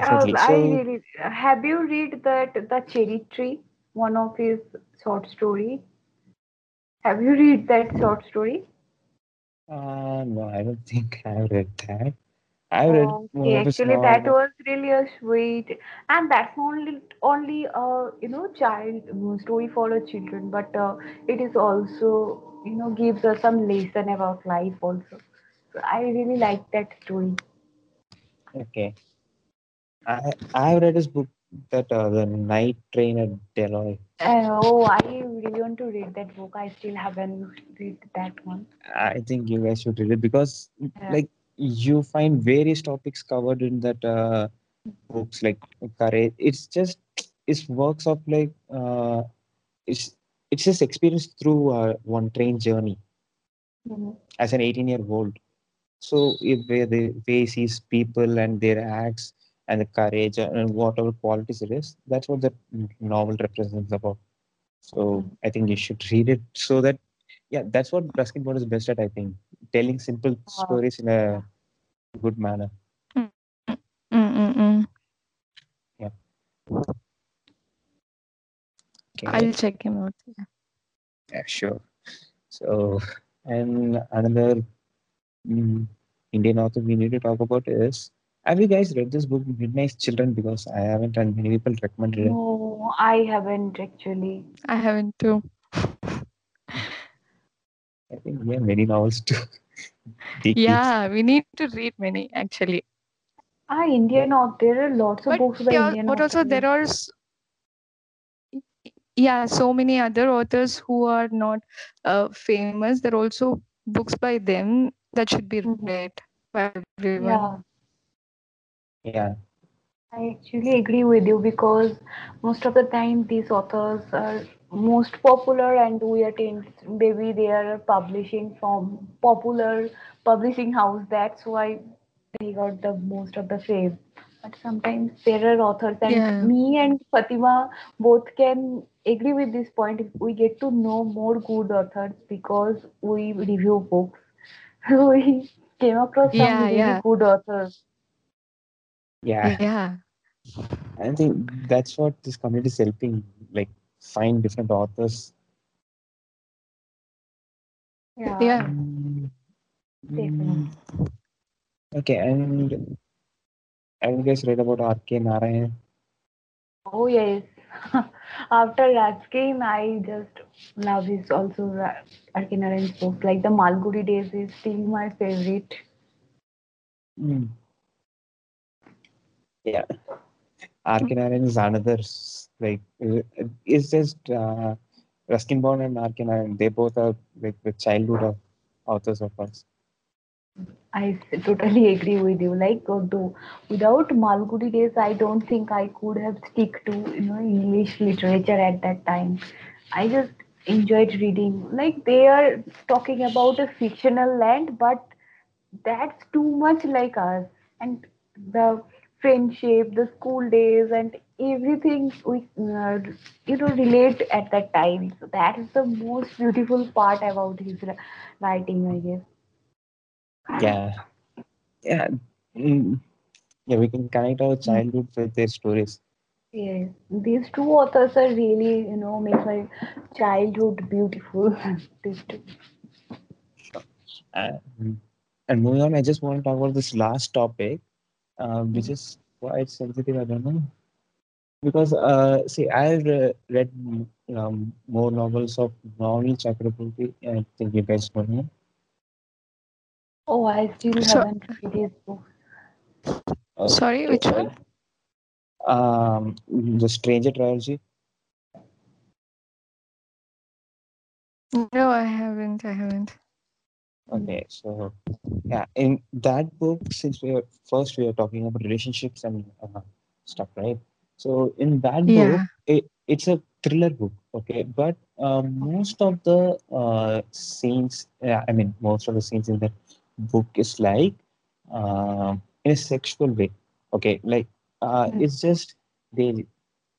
uh, Definitely. i really have you read that the cherry tree one of his short story have you read that short story uh, no, I don't think I've read that. I've read one Okay, of his actually, that novels. was really a sweet, and that's only only uh you know child uh, story for the children, but uh, it is also you know gives us some lesson about life also. So I really like that story. Okay. I I've read his book that uh, the Night Train at Deoli. And oh, I really want to read that book. I still haven't read that one. I think you guys should read it because Yeah. like you find various topics covered in that uh, books like courage. It's just it's works of like uh, it's it's just experience through uh, one train journey Mhm. as an 18 year old. So if where the way he sees people and their acts and the courage and whatever qualities it is, that's what the novel represents about. So Mhm. I think you should read it so that yeah, that's what Ruskin Bond is best at. I think telling simple Uh, stories in a good manner. Mm, mm, mm, mm. Yeah. Okay. I'll check him out. Yeah. Yeah, sure. So and another mm, Indian author we need to talk about is. Have you guys read this book, Midnight Children? Because I haven't, and many people recommended it. no, I haven't actually. I haven't too. I think we have many novels too. dig deep. Yeah, we need to read many actually. Ah, Indian author. There are lots of But books by yeah, Indian but also authors. there are yeah so many other authors who are not uh, famous. There are also books by them that should be Mhm. read by everyone. Yeah. Yeah. I actually agree with you because most of the time these authors are most popular and we attend maybe they are publishing from popular publishing house that's why they got the most of the fame but sometimes there are authors and Yeah. me and Fatima both can agree with this point we get to know more good authors because we review books we came across some Yeah, really yeah, good authors Yeah. yeah. I think that's what this community is helping, like find different authors. yeah Yeah. Definitely okay, and have you guys read about R.K. Narayan? Oh yes. After Ruskin, I just love his also Ra- R.K. Narayan's books. Like the Malgudi Days is still my favorite. Mm. Yeah, R.K. Narayan is another like it's just uh, Ruskin Bond and R.K. Narayan. They both are like the childhood of authors of us. I totally agree with you. Like uh, though without Malgudi Days, I don't think I could have stick to you know English literature at that time. I just enjoyed reading. Like they are talking about a fictional land, but that's too much like us and the friendship the school days and everything we uh, you know relate at that time. So that is the most beautiful part about his writing i guess. Yeah, yeah, mm, yeah. We can connect our childhood with their stories. yes. These two authors are really you know make my childhood beautiful. These two. And, and moving on, I just want to talk about this last topic, uh, which is quite sensitive. I don't know because uh, see, I've uh, read um, more novels of Novoneel Chakraborty. I think you guys know. Oh, I still So- haven't read his book. Uh, Sorry, which one? Um, the Stranger trilogy. No, I haven't. I haven't. Okay, so yeah, in that book, since we are first we are talking about relationships and uh, stuff, right? So in that book, Yeah. it, it's a thriller book, okay, but uh, most of the uh, scenes, yeah, I mean, most of the scenes in that book is like uh, in a sexual way, okay, like uh, Mm. it's just they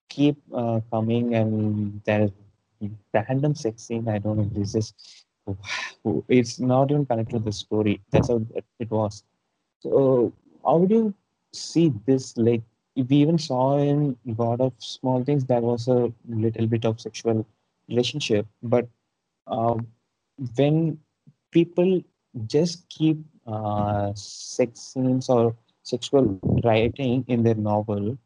keep uh, coming and there's random sex scene. I don't know. This is it's not even connected to the story. That's how it, was. So how would you see this? Like we even saw in God of Small Things there was a little bit of sexual relationship, but uh, when people just keep uh, sex scenes or sexual writing in their novel,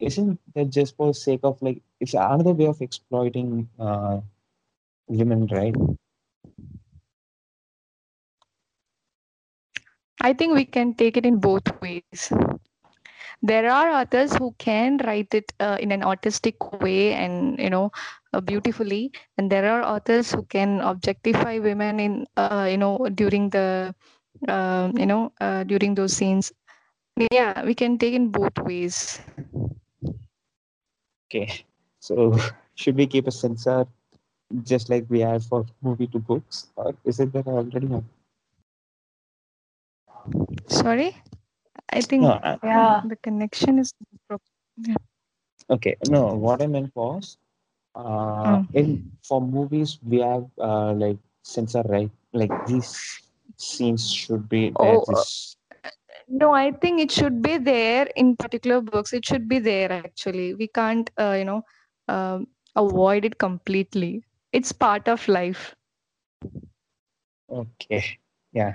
isn't that just for sake of like it's another way of exploiting uh, women, right? I think we can take it in both ways. There are authors who can write it uh, in an artistic way and you know uh, beautifully, and there are authors who can objectify women in uh, you know during the uh, you know uh, during those scenes. Yeah, we can take in both ways. Okay, so should we keep a censor just like we have for movie to books, or is it that already? Sorry, I think No, I, Yeah. the connection is. okay, no. What I meant was, uh, Mm. in for movies we have uh, like censor right, like these scenes should be there. Oh, uh, This No, I think it should be there in particular books. It should be there actually. We can't, uh, you know, um, avoid it completely. It's part of life. okay, yeah.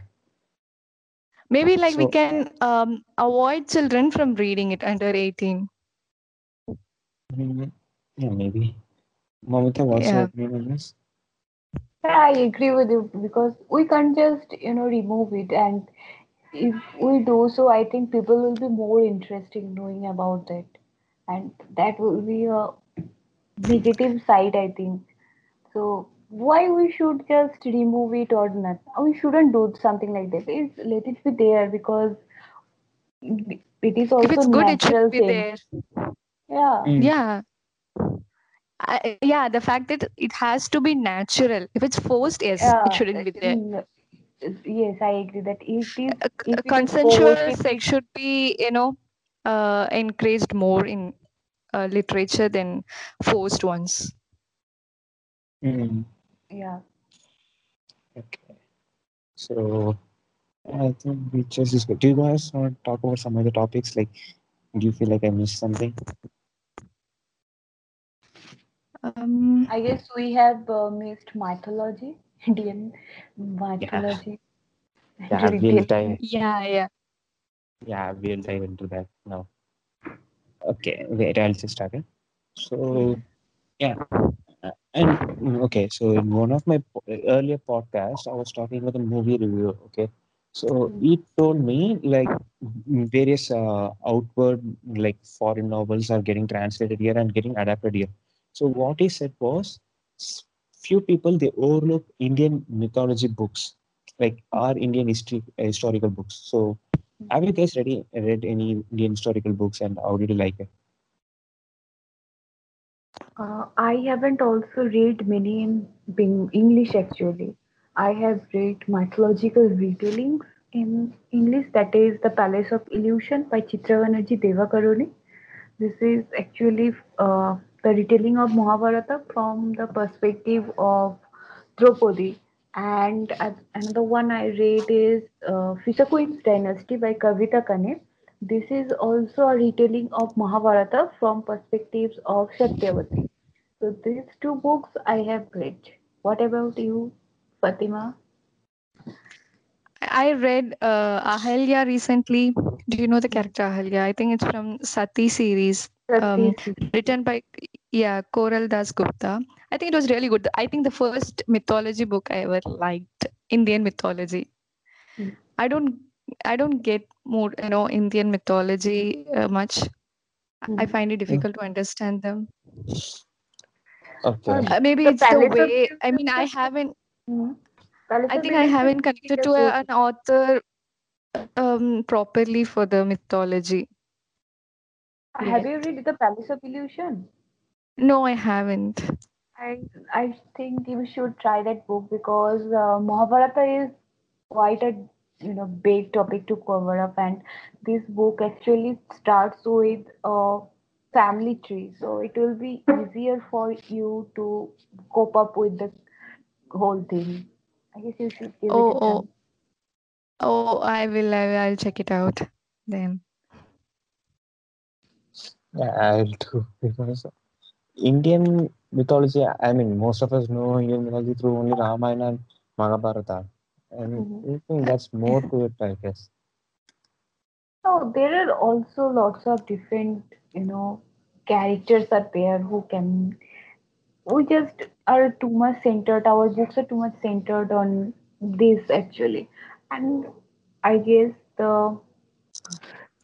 Maybe like we can um, avoid children from reading it under 18. mm, yeah, maybe. Mamita, what's your Yeah. opinion on this? Yeah, I agree with you because we can't just, you know, remove it. And if we do so, I think people will be more interested in knowing about that. And that will be a negative side, I think. So why we should just remove it or not? We shouldn't do something like that. It's, let it be there because it is also If also it's good, it should be thing. there. Yeah. Mm, Yeah. I, yeah, the fact that it has to be natural. If it's forced, yes, Yeah. it shouldn't be there. Mm, Yes, I agree that it is if a it is consensual forced, sex should be, you know, uh, encouraged more in uh, literature than forced ones. mm, yeah. okay. So I think we just is good. Do you guys want to talk about some other topics? Like, do you feel like I missed something? Um, I guess we have uh, missed mythology, Indian mythology. and Yeah, we'll dive. yeah, yeah. Yeah, we'll dive into that now. Okay, wait, I'll just start it. So, yeah, and mm, okay, so in one of my earlier podcasts, I was talking about a movie review. Okay, so he told me like various uh, outward like foreign novels are getting translated here and getting adapted here. So what he said was, few people they overlook Indian mythology books, like our Indian history historical books. So have you guys ready read any Indian historical books and how did you like it? Uh, I haven't also read many in English actually. I have read mythological retellings in English, that is The Palace of Illusion by Chitra Banerjee Divakaruni. This is actually uh, the retelling of Mahabharata from the perspective of Draupadi. And as- another one I read is uh, Fisher Queen's Dynasty by Kavita Kane. This is also a retelling of Mahabharata from perspectives of Satyavati. So these two books I have read. What about you, Fatima? I read uh, Ahalya recently. Do you know the character Ahalya? I think it's from Sati series, um, written by yeah Koral Dasgupta. I think it was really good. I think the first mythology book I ever liked, Indian mythology. Hmm. I don't I don't get more you know Indian mythology uh, much. I Mhm. find it difficult to understand them. Okay. Uh, Uh, maybe The it's the way. I mean, I haven't. Mhm. I think I haven't connected to a, an author um properly for the mythology. Have you read The Palace of Illusion? No, I haven't. I I think you should try that book because uh, Mahabharata is quite a you know big topic to cover up, and this book actually starts with a family tree, so it will be easier for you to cope up with the whole thing. I guess you should give Oh, it a oh, oh. oh, I will. I will. I'll check it out then. Yeah, I'll do because Indian mythology. I mean, most of us know Indian mythology through only Ramayana and Mahabharata, and Mhm. I think that's more to it, I guess. So there are also lots of different you know characters are there who can we just are too much centered our books are too much centered on this actually and i guess the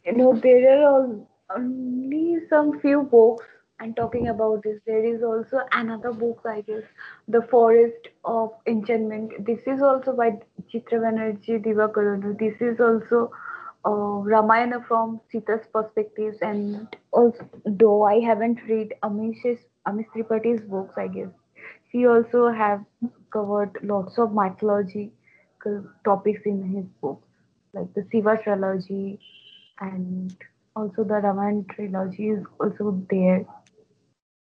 you know there are only some few books and talking about this. There is also another book i guess the forest of enchantment. This is also by chitra banerjee divakar this is also uh, ramayana from sita's perspectives and also though i haven't read amish's amish tripathi's books i guess. He also have covered lots of mythological topics in his books like the shiva trilogy and also the Raman trilogy is also there.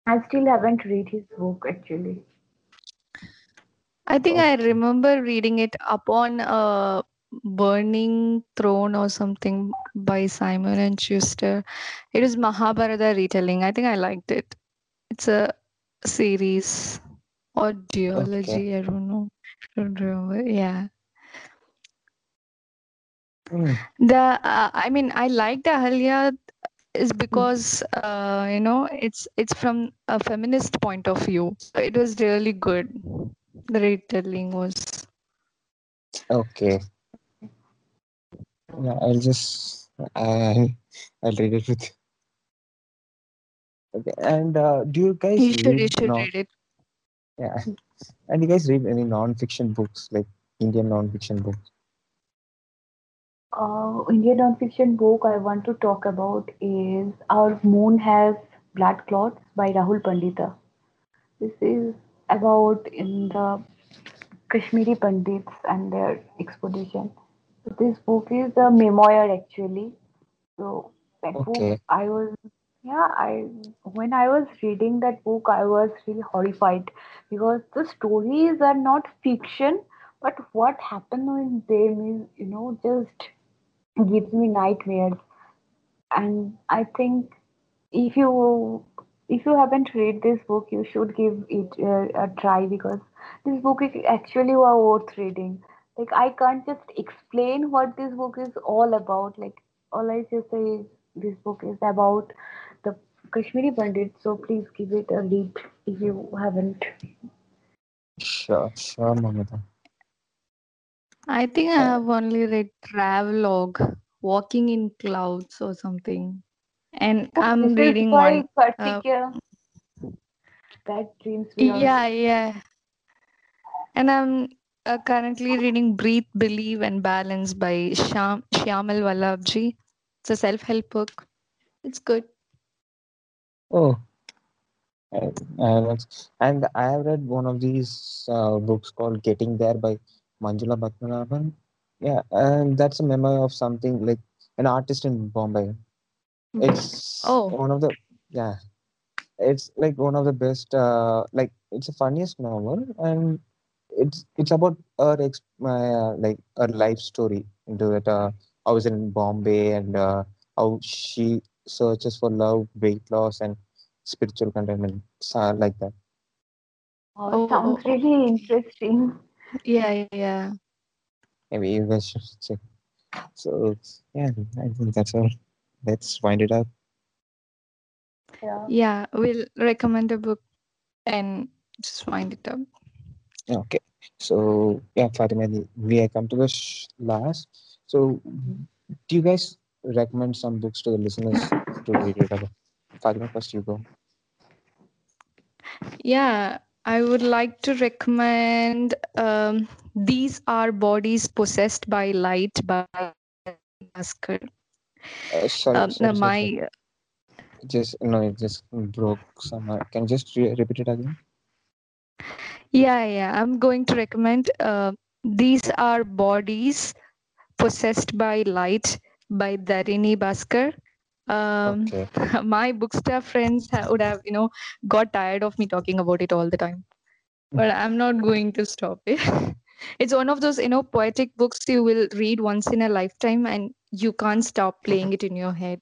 I still haven't read his book actually. I think I remember reading it upon a burning throne or something by Simon and Schuster. It was Mahabharata retelling. I think I liked it. It's a series or duology. I don't know. I don't remember. Yeah. Hmm. The uh, I mean, I liked Ahalya is because uh, you know it's it's from a feminist point of view. It was really good. The retelling was. Okay. Yeah, I'll just I I'll read it with. You. Okay. And uh, do you guys You should you should read it. Yeah. And you guys read any non-fiction books like Indian non-fiction books? Uh, Indian non-fiction book I want to talk about is Our Moon Has Blood Clots by Rahul Pandita. This is about in the Kashmiri Pandits and their expedition. This book is a memoir actually. So that book I was yeah I when I was reading that book I was really horrified because the stories are not fiction but what happened in them is you know just gives me nightmares. And I think if you if you haven't read this book you should give it a, a try because this book is actually worth reading. Like i can't just explain what this book is all about. Like all i just say is this book is about the kashmiri pandit so please give it a read if you haven't. Sure, sure, Mamita. I think I Uh, have only read Travelogue, Walking in Clouds or something. And oh, I'm reading one. Uh, kartikeya that dreams yeah, yeah. And I'm uh, currently reading Breathe, Believe and Balance by Shyam, Shyamal Vallabhjee. It's a self-help book. It's good. oh, I, I and I have read one of these uh, books called Getting There by Manjula Padmanabhan. Yeah, and that's a memoir of something like an artist in Bombay. It's Oh, one of the yeah, it's like one of the best. Uh, like it's a funniest novel, and it's it's about her ex uh, like her life story into it. Uh, I was in Bombay and uh, how she searches for love, weight loss, and spiritual contentment, uh, like that. oh sounds really interesting yeah, yeah. maybe you guys should check. So yeah, I think that's all. Let's wind it up. Yeah. Yeah, we'll recommend a book and just wind it up. Okay. So yeah, Fatima, we have come to the sh- last. So do you guys recommend some books to the listeners to read it about? Fatima, first you go. Yeah, I would like to recommend um, These Are Bodies Possessed by Light by Bhaskar. Uh, sorry, Um, sorry, my sorry. Just no, it just broke somehow. Can you just re- repeat it again? yeah, yeah, I'm going to recommend uh, These Are Bodies Possessed by Light by Dharini Bhaskar. Um, Okay. my bookstore friends ha- would have, you know, got tired of me talking about it all the time. But I'm not going to stop it. it's one of those, you know, poetic books you will read once in a lifetime and you can't stop playing it in your head.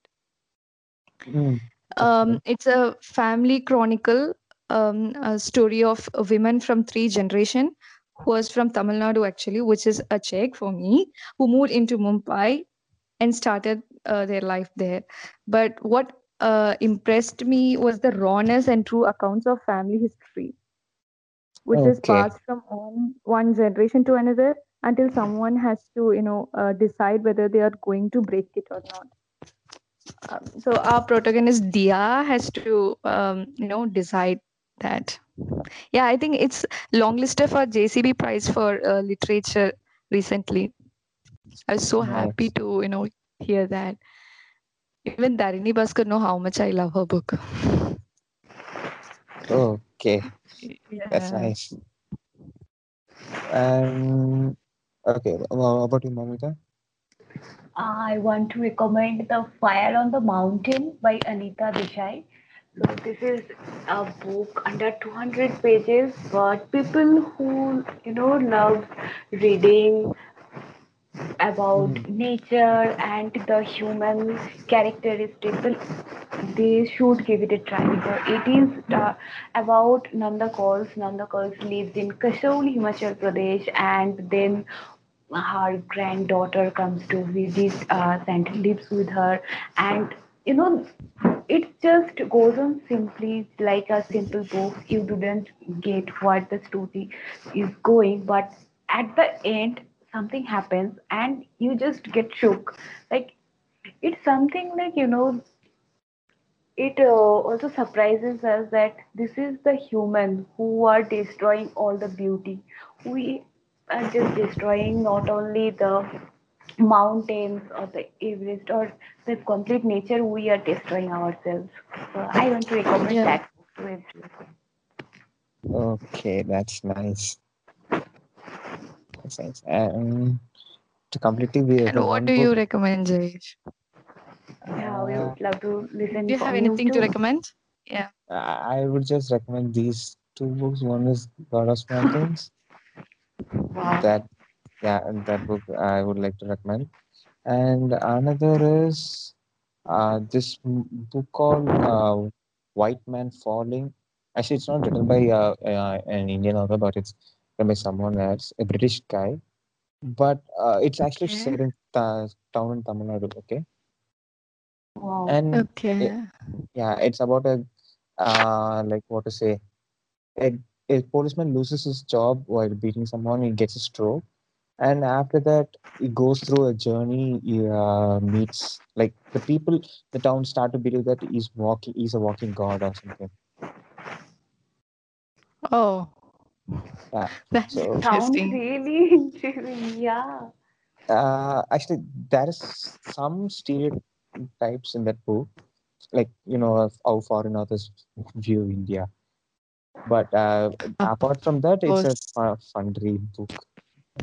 Mm, Um, it's a family chronicle, um, a story of a women from three generation who was from Tamil Nadu actually, which is a check for me, who moved into Mumbai and started uh, their life there. But what uh, impressed me was the rawness and true accounts of family history, which is passed from one, one generation to another until someone has to, you know, uh, decide whether they are going to break it or not. Um, so our protagonist Dia has to, um, you know, decide that. Yeah, I think it's longlisted for JCB Prize for uh, literature recently. I was so happy to, you know, hear that. Even Dharini Bhaskar know how much I love her book. Okay. That's nice. Um. Okay. Well, about you, Mamita? I want to recommend The Fire on the Mountain by Anita Desai. So this is a book under 200 pages, but people who you know love reading about Mm, nature and the human characteristics, they should give it a try. Because it is uh, about Nanda Kauls. Nanda Kauls lives in Kasauli, Himachal Pradesh, and then her granddaughter comes to visit us and lives with her. And you know it just goes on simply like a simple book. You didn't get what the story is going but at the end something happens and you just get shook like it's something like you know it uh, also surprises us that this is the human who are destroying all the beauty we are just destroying not only the mountains or the Everest or the complete nature, we are destroying ourselves. So I want to recommend Yeah. that to everyone. Okay, that's nice. That's nice. Um, to completely be And the what do you recommend, Jayesh? Yeah, we Uh, would love to listen to Do you have anything to recommend? Yeah. I would just recommend these two books. One is God of Small Things. Wow. That yeah, that book I would like to recommend. And another is uh, this book called uh, White Man Falling. Actually, it's not written by uh, uh, an Indian author, but it's written by someone else, a British guy. But uh, it's actually Okay. set in ta- town in Tamil Nadu. Okay, Wow. and it, Okay. yeah, it's about a uh, like what to say. A, a policeman loses his job while beating someone. He gets a stroke and after that he goes through a journey he uh, meets like the people the town start to believe that he's walking he's a walking god or something Oh, yeah that's so Sounds really interesting. Yeah. uh, actually there is some stereotypes in that book like you know of how foreign authors view india. But uh, Of apart from that it's a fun, fun read book.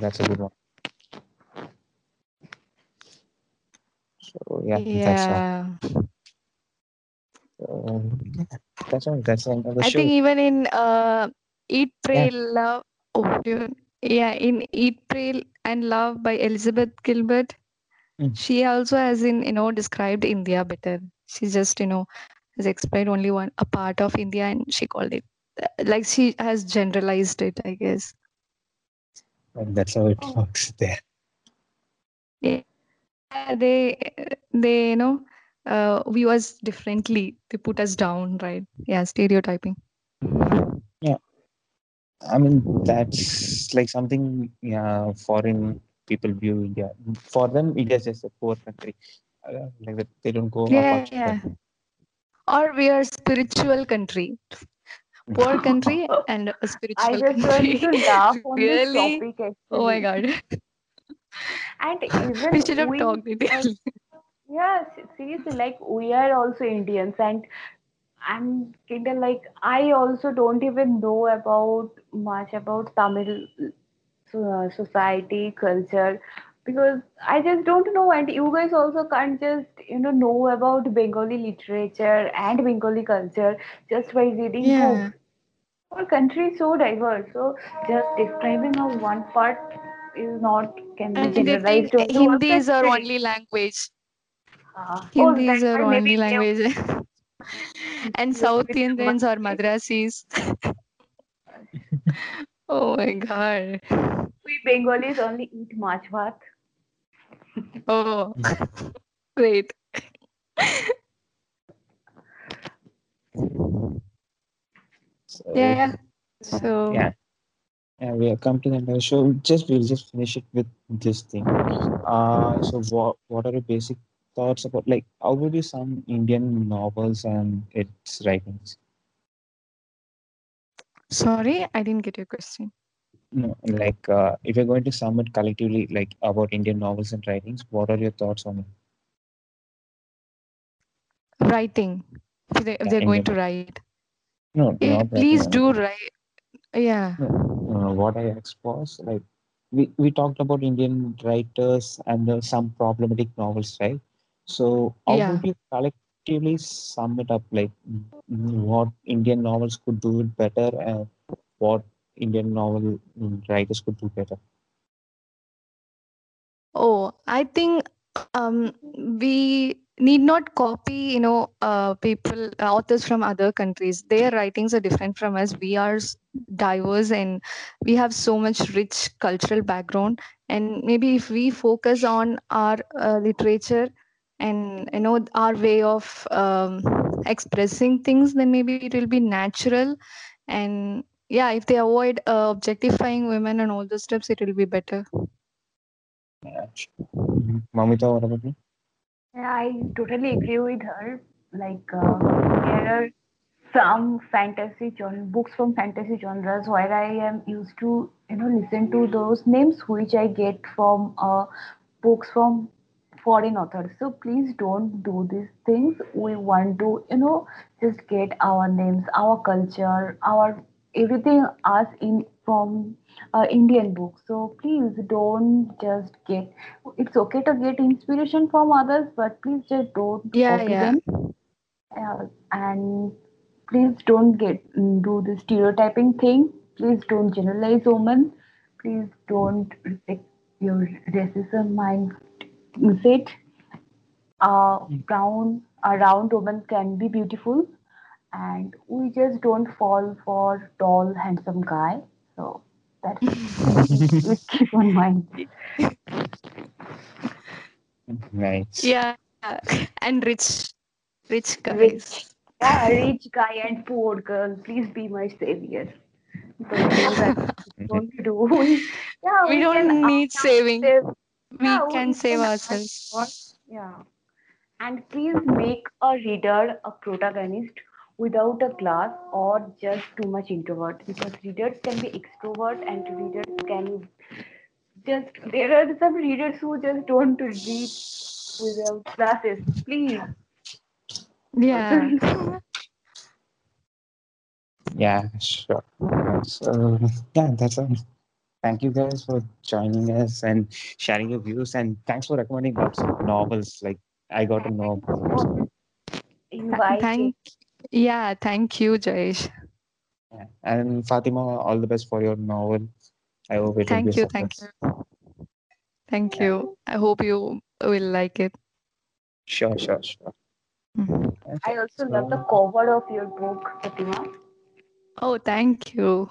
That's a good one. So yeah that's all. Um, that's all. That's the end of the I show think even in uh, Eat, yeah Pray, Love. Oh, you- yeah, in Eat, Pray, and Love by Elizabeth Gilbert, Mm. she also has in you know described India better. She just you know has explained only one a part of India, and she called it like she has generalized it. I guess. and that's how it Oh, works there Yeah, they they you know uh, view us differently. They put us down, right? Yeah, stereotyping. I mean, that's like something yeah, foreign people view India. For them, India is just a poor country. Uh, like that, they don't go Yeah, apart. yeah. Or we are spiritual country, poor country, and a I spiritual just want country. to laugh on this topic. Oh my god. And we even should have we, talked like, details. yeah, seriously, like we are also Indians, and I'm kind of like I also don't even know about much about Tamil uh, society, culture, because I just don't know, and you guys also can't just you know know about Bengali literature and Bengali culture just by reading Yeah. books. Our country is so diverse, so just describing of one part is not can be generalized think onto one Hindi is our only language. Uh, oh, is our only language. and South Indians or Madrasis. oh my god. We Bengalis only eat mach bhat. Oh, great. So, Yeah, yeah. So, yeah. Yeah, we have come to the end of the show. Just we'll just finish it with this thing. Uh, so what what are your basic thoughts about like how would you sum Indian novels and its writings? sorry, I didn't get your question. No, like uh, if you're going to sum it collectively, like about Indian novels and writings, what are your thoughts on it? Writing. If, they, if they're going to write, No, eh, please do write. Yeah. No, uh, what I asked was like we, we talked about Indian writers and uh, some problematic novels, right? So how Yeah. would you collectively sum it up? Like mm, what Indian novels could do it better and what Indian novel mm, writers could do better? Oh, I think um, we need not copy, you know, uh, people, uh, authors from other countries. Their writings are different from us. We are diverse and we have so much rich cultural background. And maybe if we focus on our uh, literature and, you know, our way of um, expressing things, then maybe it will be natural. And yeah, if they avoid uh, objectifying women and all those steps, it will be better. Yeah. Mamita, what about you? Yeah, I totally agree with her. Like uh, there are some fantasy genre, books from fantasy genres where I am used to you know listen to those names which I get from uh, books from foreign authors. So please don't do these things. We want to you know just get our names, our culture, our everything us in from uh, Indian books. So please don't just get. It's okay to get inspiration from others, but please just don't Yeah, copy yeah. them. Uh, and please don't get mm, do the stereotyping thing. Please don't generalize women. Please don't reflect your racism mindset. A uh, brown, a round woman can be beautiful, and we just don't fall for tall, handsome guy. So that's it. Keep in mind. Nice. Yeah, and rich, rich Rich, guys. yeah, rich guy and poor girl. Please be my savior. Those things are going to do. We, yeah, We we don't need saving. them. We Yeah, can we save can ourselves. ask. Yeah. And please make a reader a protagonist without a class or just too much introvert because readers can be extrovert and readers can just there are some readers who just don't read without classes. Please. Yeah. Yeah, sure. So uh, yeah, that's all. Thank you guys for joining us and sharing your views, and thanks for recommending lots of novels. Like I got to know Thanks about them. inviting. Thank. Yeah. Thank you, Jayesh. Yeah. And Fatima, all the best for your novel. I hope it will be Thank you. Thank you. Thank Yeah. you. I hope you will like it. Sure, sure, sure. Mhm. I also love the cover of your book, Fatima. Oh, thank you.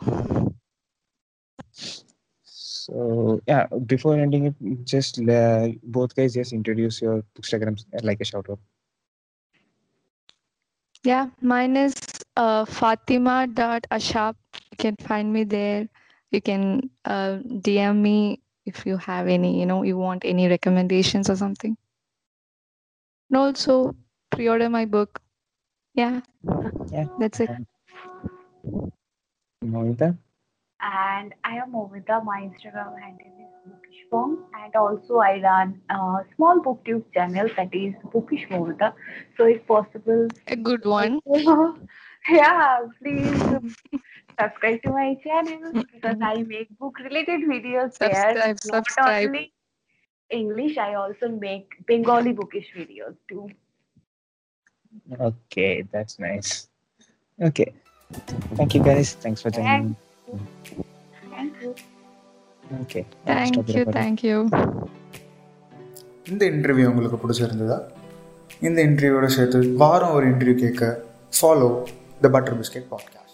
So yeah, before ending it, just uh, both guys just introduce your Instagrams like a shout out. Yeah, mine is uh, Fatima.ashap. You can find me there. You can uh, DM me if you have any, you know, you want any recommendations or something. And also pre-order my book. Yeah. Yeah. That's it. Moita? And I am Momita. My Instagram handle is Bookish Mom, and also I run a small booktube channel that is Bookish Momita. So, if possible, A good one. yeah, please subscribe to my channel because I make book related videos there. Subscribe, Not only English, I also make Bengali bookish videos too. Okay, that's nice. Okay. Thank you guys. Thanks for joining. Okay thank you thank you இந்த interview உங்களுக்கு பிடிச்சிருந்ததா? இந்த இன்டர்வியூவோட சேர்த்து வாரம் ஒரு interview கேட்க follow the butter biscuit podcast